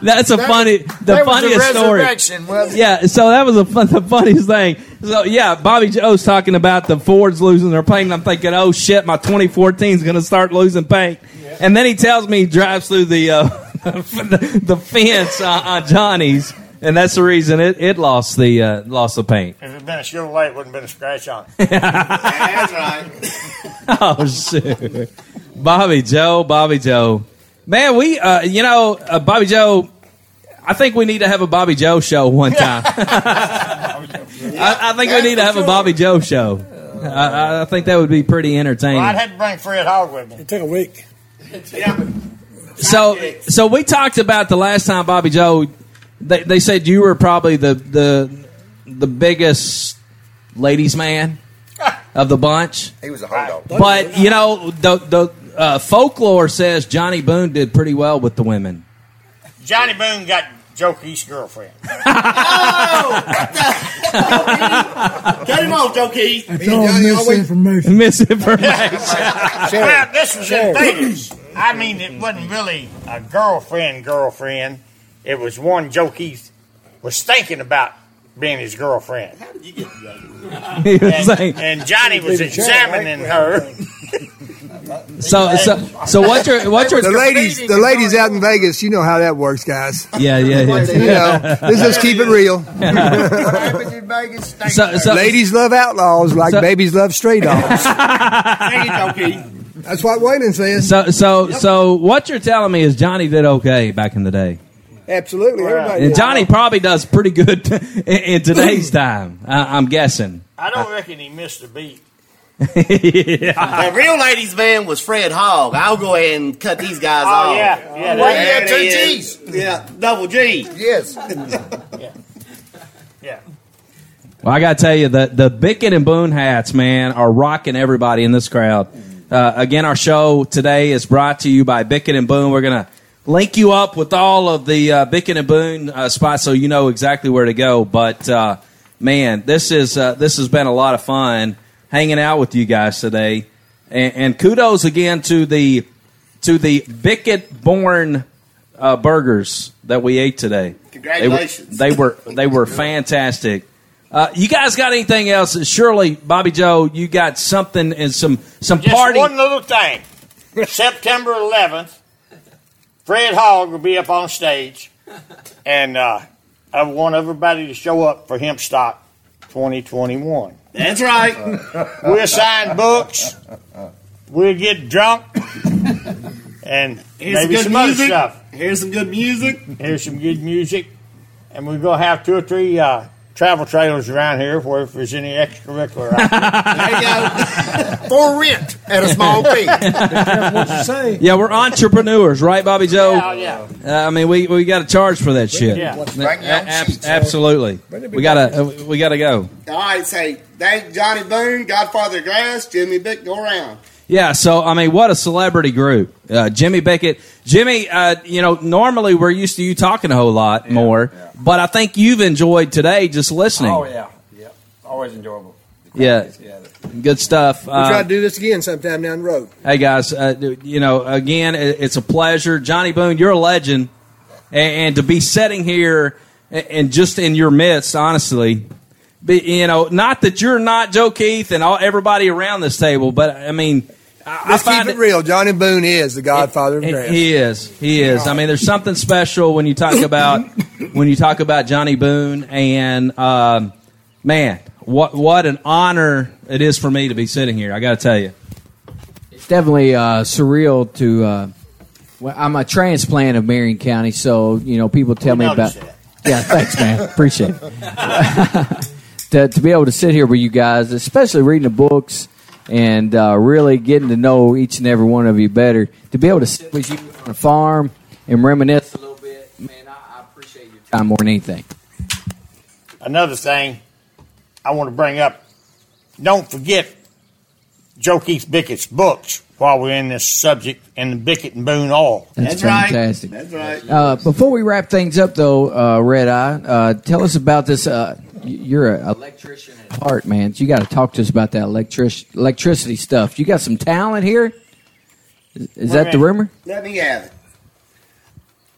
That's a funny, the that was the funniest story. wasn't it? Yeah, so that was a fun, the funniest thing. So yeah, Bobby Joe's talking about the Fords losing their paint. And I'm thinking, oh shit, my 2014 is going to start losing paint. And then he tells me he drives through the uh, *laughs* the, the fence on, on Johnny's, and that's the reason it, it lost the uh, lost the paint. If it had been a Chevrolet, it wouldn't have been a scratch on it. *laughs* That's right. *laughs* oh shit, Bobby Joe, Bobby Joe, man, we uh, you know uh, Bobby Joe. I think we need to have a Bobby Joe show one *laughs* time. I, I think we need to have a Bobby Joe show. I, I think that would be pretty entertaining. Well, I'd had to bring Fred Hogg with me. It took a week. yeah. So, so we talked about the last time Bobby Joe. They, they said you were probably the the the biggest ladies man of the bunch, He was a hold dog. but you know the the uh, folklore says Johnny Boone did pretty well with the women. Johnny Boone got Joe Keith's girlfriend. *laughs* Cut him off, Joe Keith. That's all misinformation. Misinformation. well, this was in Vegas. I mean, it wasn't really a girlfriend, girlfriend. It was one Joe Keith was thinking about being his girlfriend. *laughs* He was And, saying- and Johnny was examining her. so so so what's your what's your the ladies, the ladies out in Vegas, you know how that works, guys. Yeah, yeah, yeah. You know, let's just keep it real. *laughs* So- so- ladies love outlaws like So- babies love stray dogs. *laughs* That's what Waylon says. So so so what you're telling me is Johnny did okay back in the day. Absolutely, everybody. And Johnny probably does pretty good *laughs* in, in today's time. I, I'm guessing. I don't reckon he missed a beat. *laughs* The real ladies' man was Fred Hogg. I'll go ahead and cut these guys Oh, off. yeah. Yeah, Well, yeah, two. G's. Yeah, double G. Yes. *laughs* Yeah. Well, I got to tell you that the Bickett and Boone hats, man, are rocking everybody in this crowd. Uh, again, our show today is brought to you by Bickett and Boone. We're going to link you up with all of the uh, Bickett and Boone uh, spots so you know exactly where to go. But uh, man, this is uh, this has been a lot of fun hanging out with you guys today. And, and kudos again to the to the Bickett Boone uh, burgers that we ate today. Congratulations. They were they were, they *laughs* were fantastic. Uh, you guys got anything else? Surely, Bobby Joe, you got something and some some Just party. one little thing. September 11th, Fred Hogg will be up on stage, *laughs* and uh, I want everybody to show up for Hemp Stock 2021. That's right. *laughs* We'll sign books. We'll get drunk. And Here's maybe some some good other music. stuff. Here's some good music. Here's some good music. And we're going to have two or three uh, travel trailers around here where if there's any extracurricular. *laughs* *laughs* For rent at a small fee. *laughs* what you say. Yeah, we're entrepreneurs, right, Bobby Joe? Yeah, yeah. Uh, I mean, we we got to charge for that shit. Yeah. Bring your Ab- sheets. absolutely. We gotta uh, we gotta go. All right, say thank Johnny Boone, Godfather Grass, Jimmy Bick, go around. Yeah, so I mean, what a celebrity group. Uh, Jimmy Bickett, Jimmy. Uh, you know, normally we're used to you talking a whole lot more, but I think you've enjoyed today just listening. Oh yeah, yeah, always enjoyable. Yeah, good stuff. We'll try Uh, to do this again sometime down the road. hey guys, uh, you know, again, it's a pleasure. Johnny Boone, you're a legend, and, and to be sitting here and and just in your midst, honestly. Be, you know, not that you're not Joe Keith and all everybody around this table, but I mean, I, I Let's find keep it real. Johnny Boone is the godfather of He- grass. He is. He is. I mean, there's something special when you talk *laughs* about when you talk about Johnny Boone, and um, man, what what an honor it is for me to be sitting here. I got to tell you. It's definitely uh, surreal to. Uh, well, I'm a transplant of Marion County, so you know people tell me about. noticed that. Yeah, thanks, man. *laughs* Appreciate it. *laughs* to, to be able to sit here with you guys, especially reading the books and uh, really getting to know each and every one of you better, to be able to sit with you on a farm and reminisce a little bit, man, I, I appreciate your time more than anything. Another thing I want to bring up don't forget Joe Keith Bickett's books while we're in this subject and the Bickett and Boone oil. That's, fantastic. That's right. Uh, before we wrap things up, though, uh, Red Eye, uh, tell us about this. Uh, you're an electrician at heart, man. So you got to talk to us about that electric electricity stuff. You got some talent here. Is, is that the rumor? Let me have it.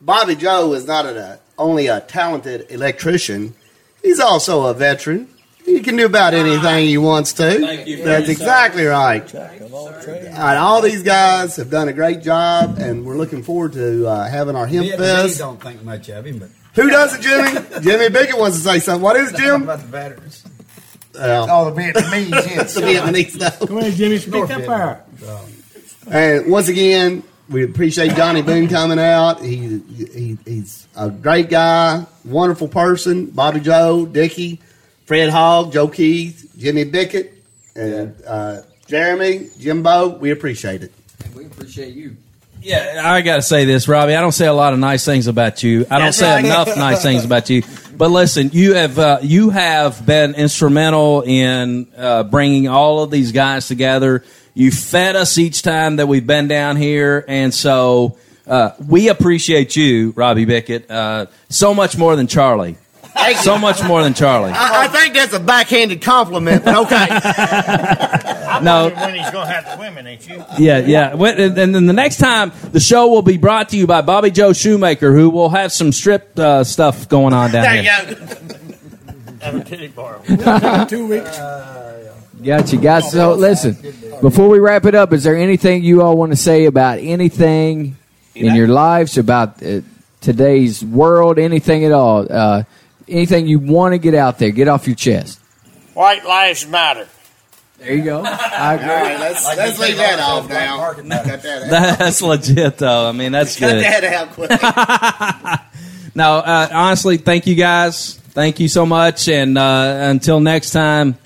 Bobby Joe is not a, only a talented electrician, he's also a veteran. He can do about anything he wants to. That's exactly right. And all these guys have done a great job, and we're looking forward to uh, having our hemp Vietnamese fest. don't think much of him, but Who does it, Jimmy? *laughs* Jimmy Bickett wants to say something. What is it, Jim? about the veterans. Well, All the Vietnamese, yes. *laughs* the Vietnamese stuff. Go ahead, Jimmy. Speak up there. And once again, we appreciate Johnny Boone coming out. He, he he's a great guy, wonderful person. Bobby Joe, Dickie, Fred Hogg, Joe Keith, Jimmy Bickett, and uh, Jeremy, Jimbo. We appreciate it. We appreciate you. Yeah, I got to say this, Robbie. I don't say a lot of nice things about you. I don't That's say right. enough nice *laughs* things about you. But listen, you have uh, you have been instrumental in uh, bringing all of these guys together. You fed us each time that we've been down here, and so uh, we appreciate you, Robbie Bickett, uh, so much more than Charlie. So much more than Charlie. I, I think that's a backhanded compliment, but okay. *laughs* I'm No. when he's going to have the women, ain't you? Yeah, yeah. And and then the next time, the show will be brought to you by Bobby Joe Shoemaker, who will have some strip uh, stuff going on down There here. you go. *laughs* Titty bar. *laughs* Two weeks. Got you guys. So listen, before we wrap it up, is there anything you all want to say about anything in your lives about uh, today's world? Anything at all? Anything you want to get out there? Get off your chest. White lives matter. There you go. I agree. All right, let's, let's leave that off now. Cut that *laughs* out. That's legit, though. I mean, that's Cut good. that out quick. *laughs* No, uh, honestly, thank you guys. Thank you so much. And uh, until next time,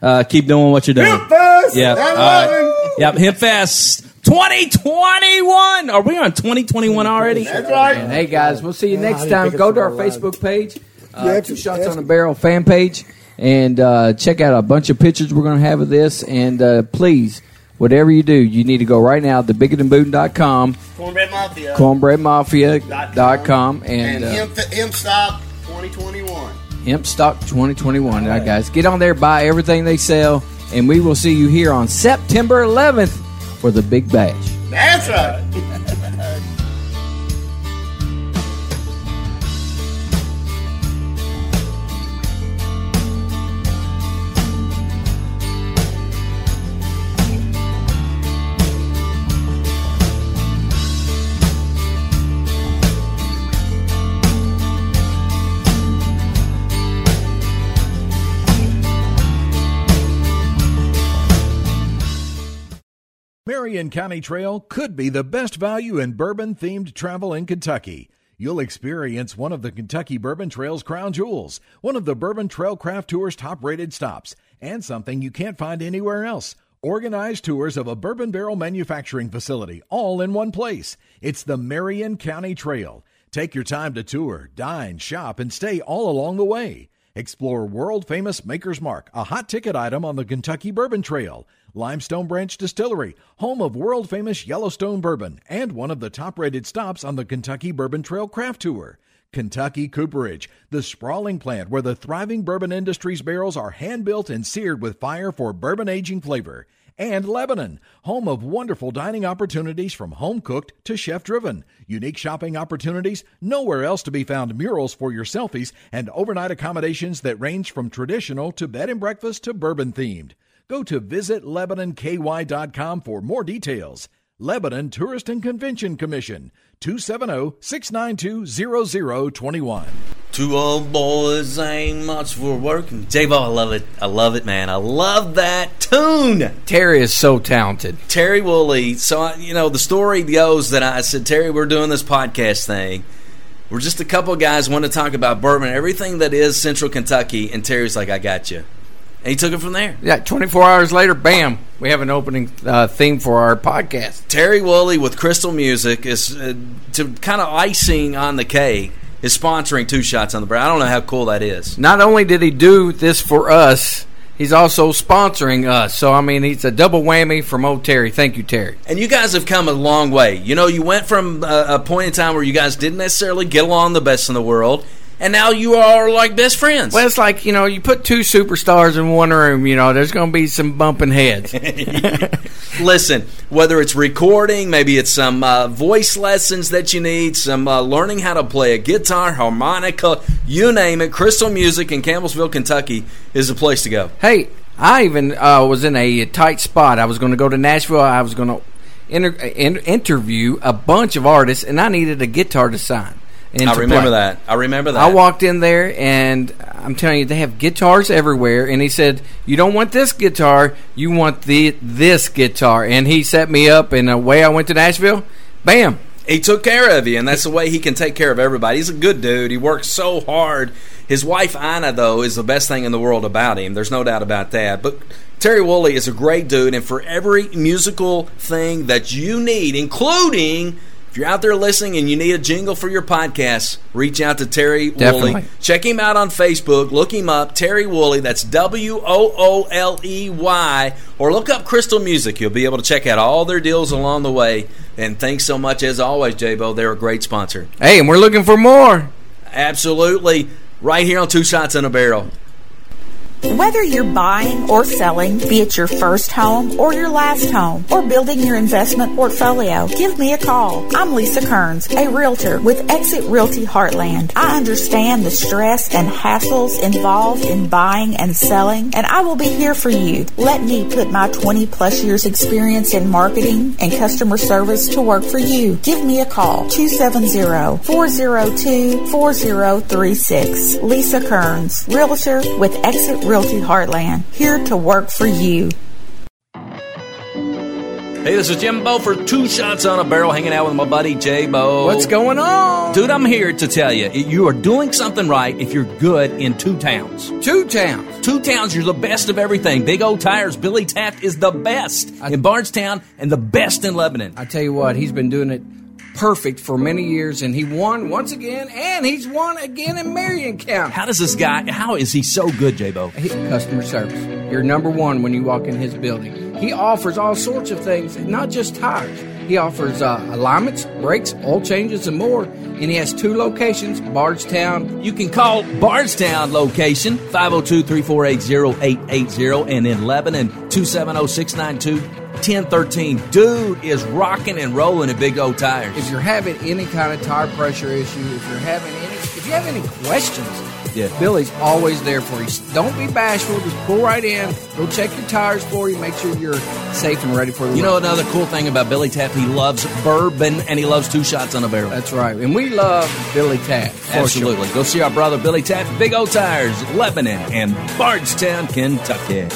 uh, keep doing what you're doing. Hemp Fest! Yeah. I'm all right. Yep. Hemp Fest 2021. Are we on 2021 already? That's right. And hey, guys, we'll see you I next time. Go to our. Facebook page, uh, Yeah, Two it's- Shots on the Barrel fan page, and uh, check out a bunch of pictures we're going to have of this. And uh, please, whatever you do, you need to go right now to bickettandboone.com, Cornbread Mafia. cornbreadmafia.com, And and, uh, Hemp, Hemp Stop 2021. Hemp Stock 2021. All right, guys, get on there, buy everything they sell, and we will see you here on September 11th for the Big Bash. That's right. *laughs* Marion County Trail could be the best value in bourbon themed travel in Kentucky. You'll experience one of the Kentucky Bourbon Trail's crown jewels, one of the Bourbon Trail Craft Tour's top rated stops, and something you can't find anywhere else. Organized tours of a bourbon barrel manufacturing facility, all in one place. It's the Marion County Trail. Take your time to tour, dine, shop, and stay all along the way. Explore world famous Maker's Mark, a hot ticket item on the Kentucky Bourbon Trail. Limestone Branch Distillery, home of world famous Yellowstone bourbon, and one of the top rated stops on the Kentucky Bourbon Trail Craft Tour. Kentucky Cooperage, the sprawling plant where the thriving bourbon industry's barrels are hand built and seared with fire for bourbon aging flavor. And Lebanon, home of wonderful dining opportunities from home cooked to chef driven. Unique shopping opportunities, nowhere else to be found murals for your selfies, and overnight accommodations that range from traditional to bed and breakfast to bourbon themed. Go to visitlebanonky.com for more details. Lebanon Tourist and Convention Commission, oh, 270 692 0021. Two old boys ain't much for working. J-Bo, I love it. I love it, man. I love that tune. Terry is so talented. Terry Wooley. So, I, you know, the story goes that I said, Terry, we're doing this podcast thing. We're just a couple of guys want to talk about bourbon, everything that is Central Kentucky. And Terry's like, I got you. And he took it from there. Yeah, 24 hours later, bam, we have an opening uh, theme for our podcast. Terry Wooley with Crystal Music is uh, to kind of icing on the cake. Is sponsoring two shots on the barrel. I don't know how cool that is. Not only did he do this for us, He's also sponsoring us. So, I mean, he's a double whammy from old Terry. Thank you, Terry. And you guys have come a long way. You know, you went from a, a point in time where you guys didn't necessarily get along the best in the world, and now you are like best friends. Well, it's like, you know, you put two superstars in one room, you know, there's going to be some bumping heads. *laughs* Listen, whether it's recording, maybe it's some uh, voice lessons that you need, some uh, learning how to play a guitar, harmonica, you name it, Crystal Music in Campbellsville, Kentucky is the place to go. Hey, I even uh, was in a tight spot. I was going to go to Nashville. I was going to inter- interview a bunch of artists, and I needed a guitar to sign. And I remember play. that. I remember that. I walked in there, and I'm telling you, they have guitars everywhere. And he said, "You don't want this guitar. You want the this guitar." And he set me up, and away I went to Nashville. Bam. He took care of you, and that's the way he can take care of everybody. He's a good dude. He works so hard. His wife Ina, though, is the best thing in the world about him. There's no doubt about that. But Terry Wooley is a great dude, and for every musical thing that you need, including if you're out there listening and you need a jingle for your podcast, reach out to Terry Definitely. Wooley. Check him out on Facebook. Look him up, Terry Wooley. That's W O O L E Y. Or look up Crystal Music. You'll be able to check out all their deals along the way. And thanks so much, as always, J-Bo. They're a great sponsor. Hey, and we're looking for more. Absolutely. Right here on Two Shots in a Barrel. Whether you're buying or selling, be it your first home or your last home, or building your investment portfolio, give me a call. I'm Lisa Kearns, a realtor with Exit Realty Heartland. I understand the stress and hassles involved in buying and selling, and I will be here for you. Let me put my 20 plus years experience in marketing and customer service to work for you. Give me a call, 270-402-4036. Lisa Kearns, realtor with Exit Realty Heartland, here to work for you. Hey, this is Jim Bo for Two Shots on a Barrel, hanging out with my buddy J Bo. What's going on? Dude, I'm here to tell you, you are doing something right if you're good in two towns. Two towns. Two towns, you're the best of everything. Big O Tires, Billy Taft is the best in Bardstown and the best in Lebanon. I tell you what, he's been doing it perfect for many years, and he won once again, and he's won again in Marion County. How does this guy, how is he so good, J Bo? He- Customer service. You're number one when you walk in his building. He offers all sorts of things, not just tires. He offers uh, alignments, brakes, oil changes, and more. And he has two locations, Bardstown. You can call Bardstown location 502 348 0880 and in Lebanon 270 692 1013. Dude is rocking and rolling at Big O Tires. If you're having any kind of tire pressure issue, if you're having any, if you have any questions, Yeah. Billy's always there for you. Don't be bashful. Just pull right in. Go check your tires for you. Make sure you're safe and ready for the You road. know another cool thing about Billy Taft? He loves bourbon and he loves two shots on a barrel. That's right. And we love Billy for Absolutely. Go see our brother Billy Taft, Big O Tires, Lebanon, and Bardstown, Kentucky.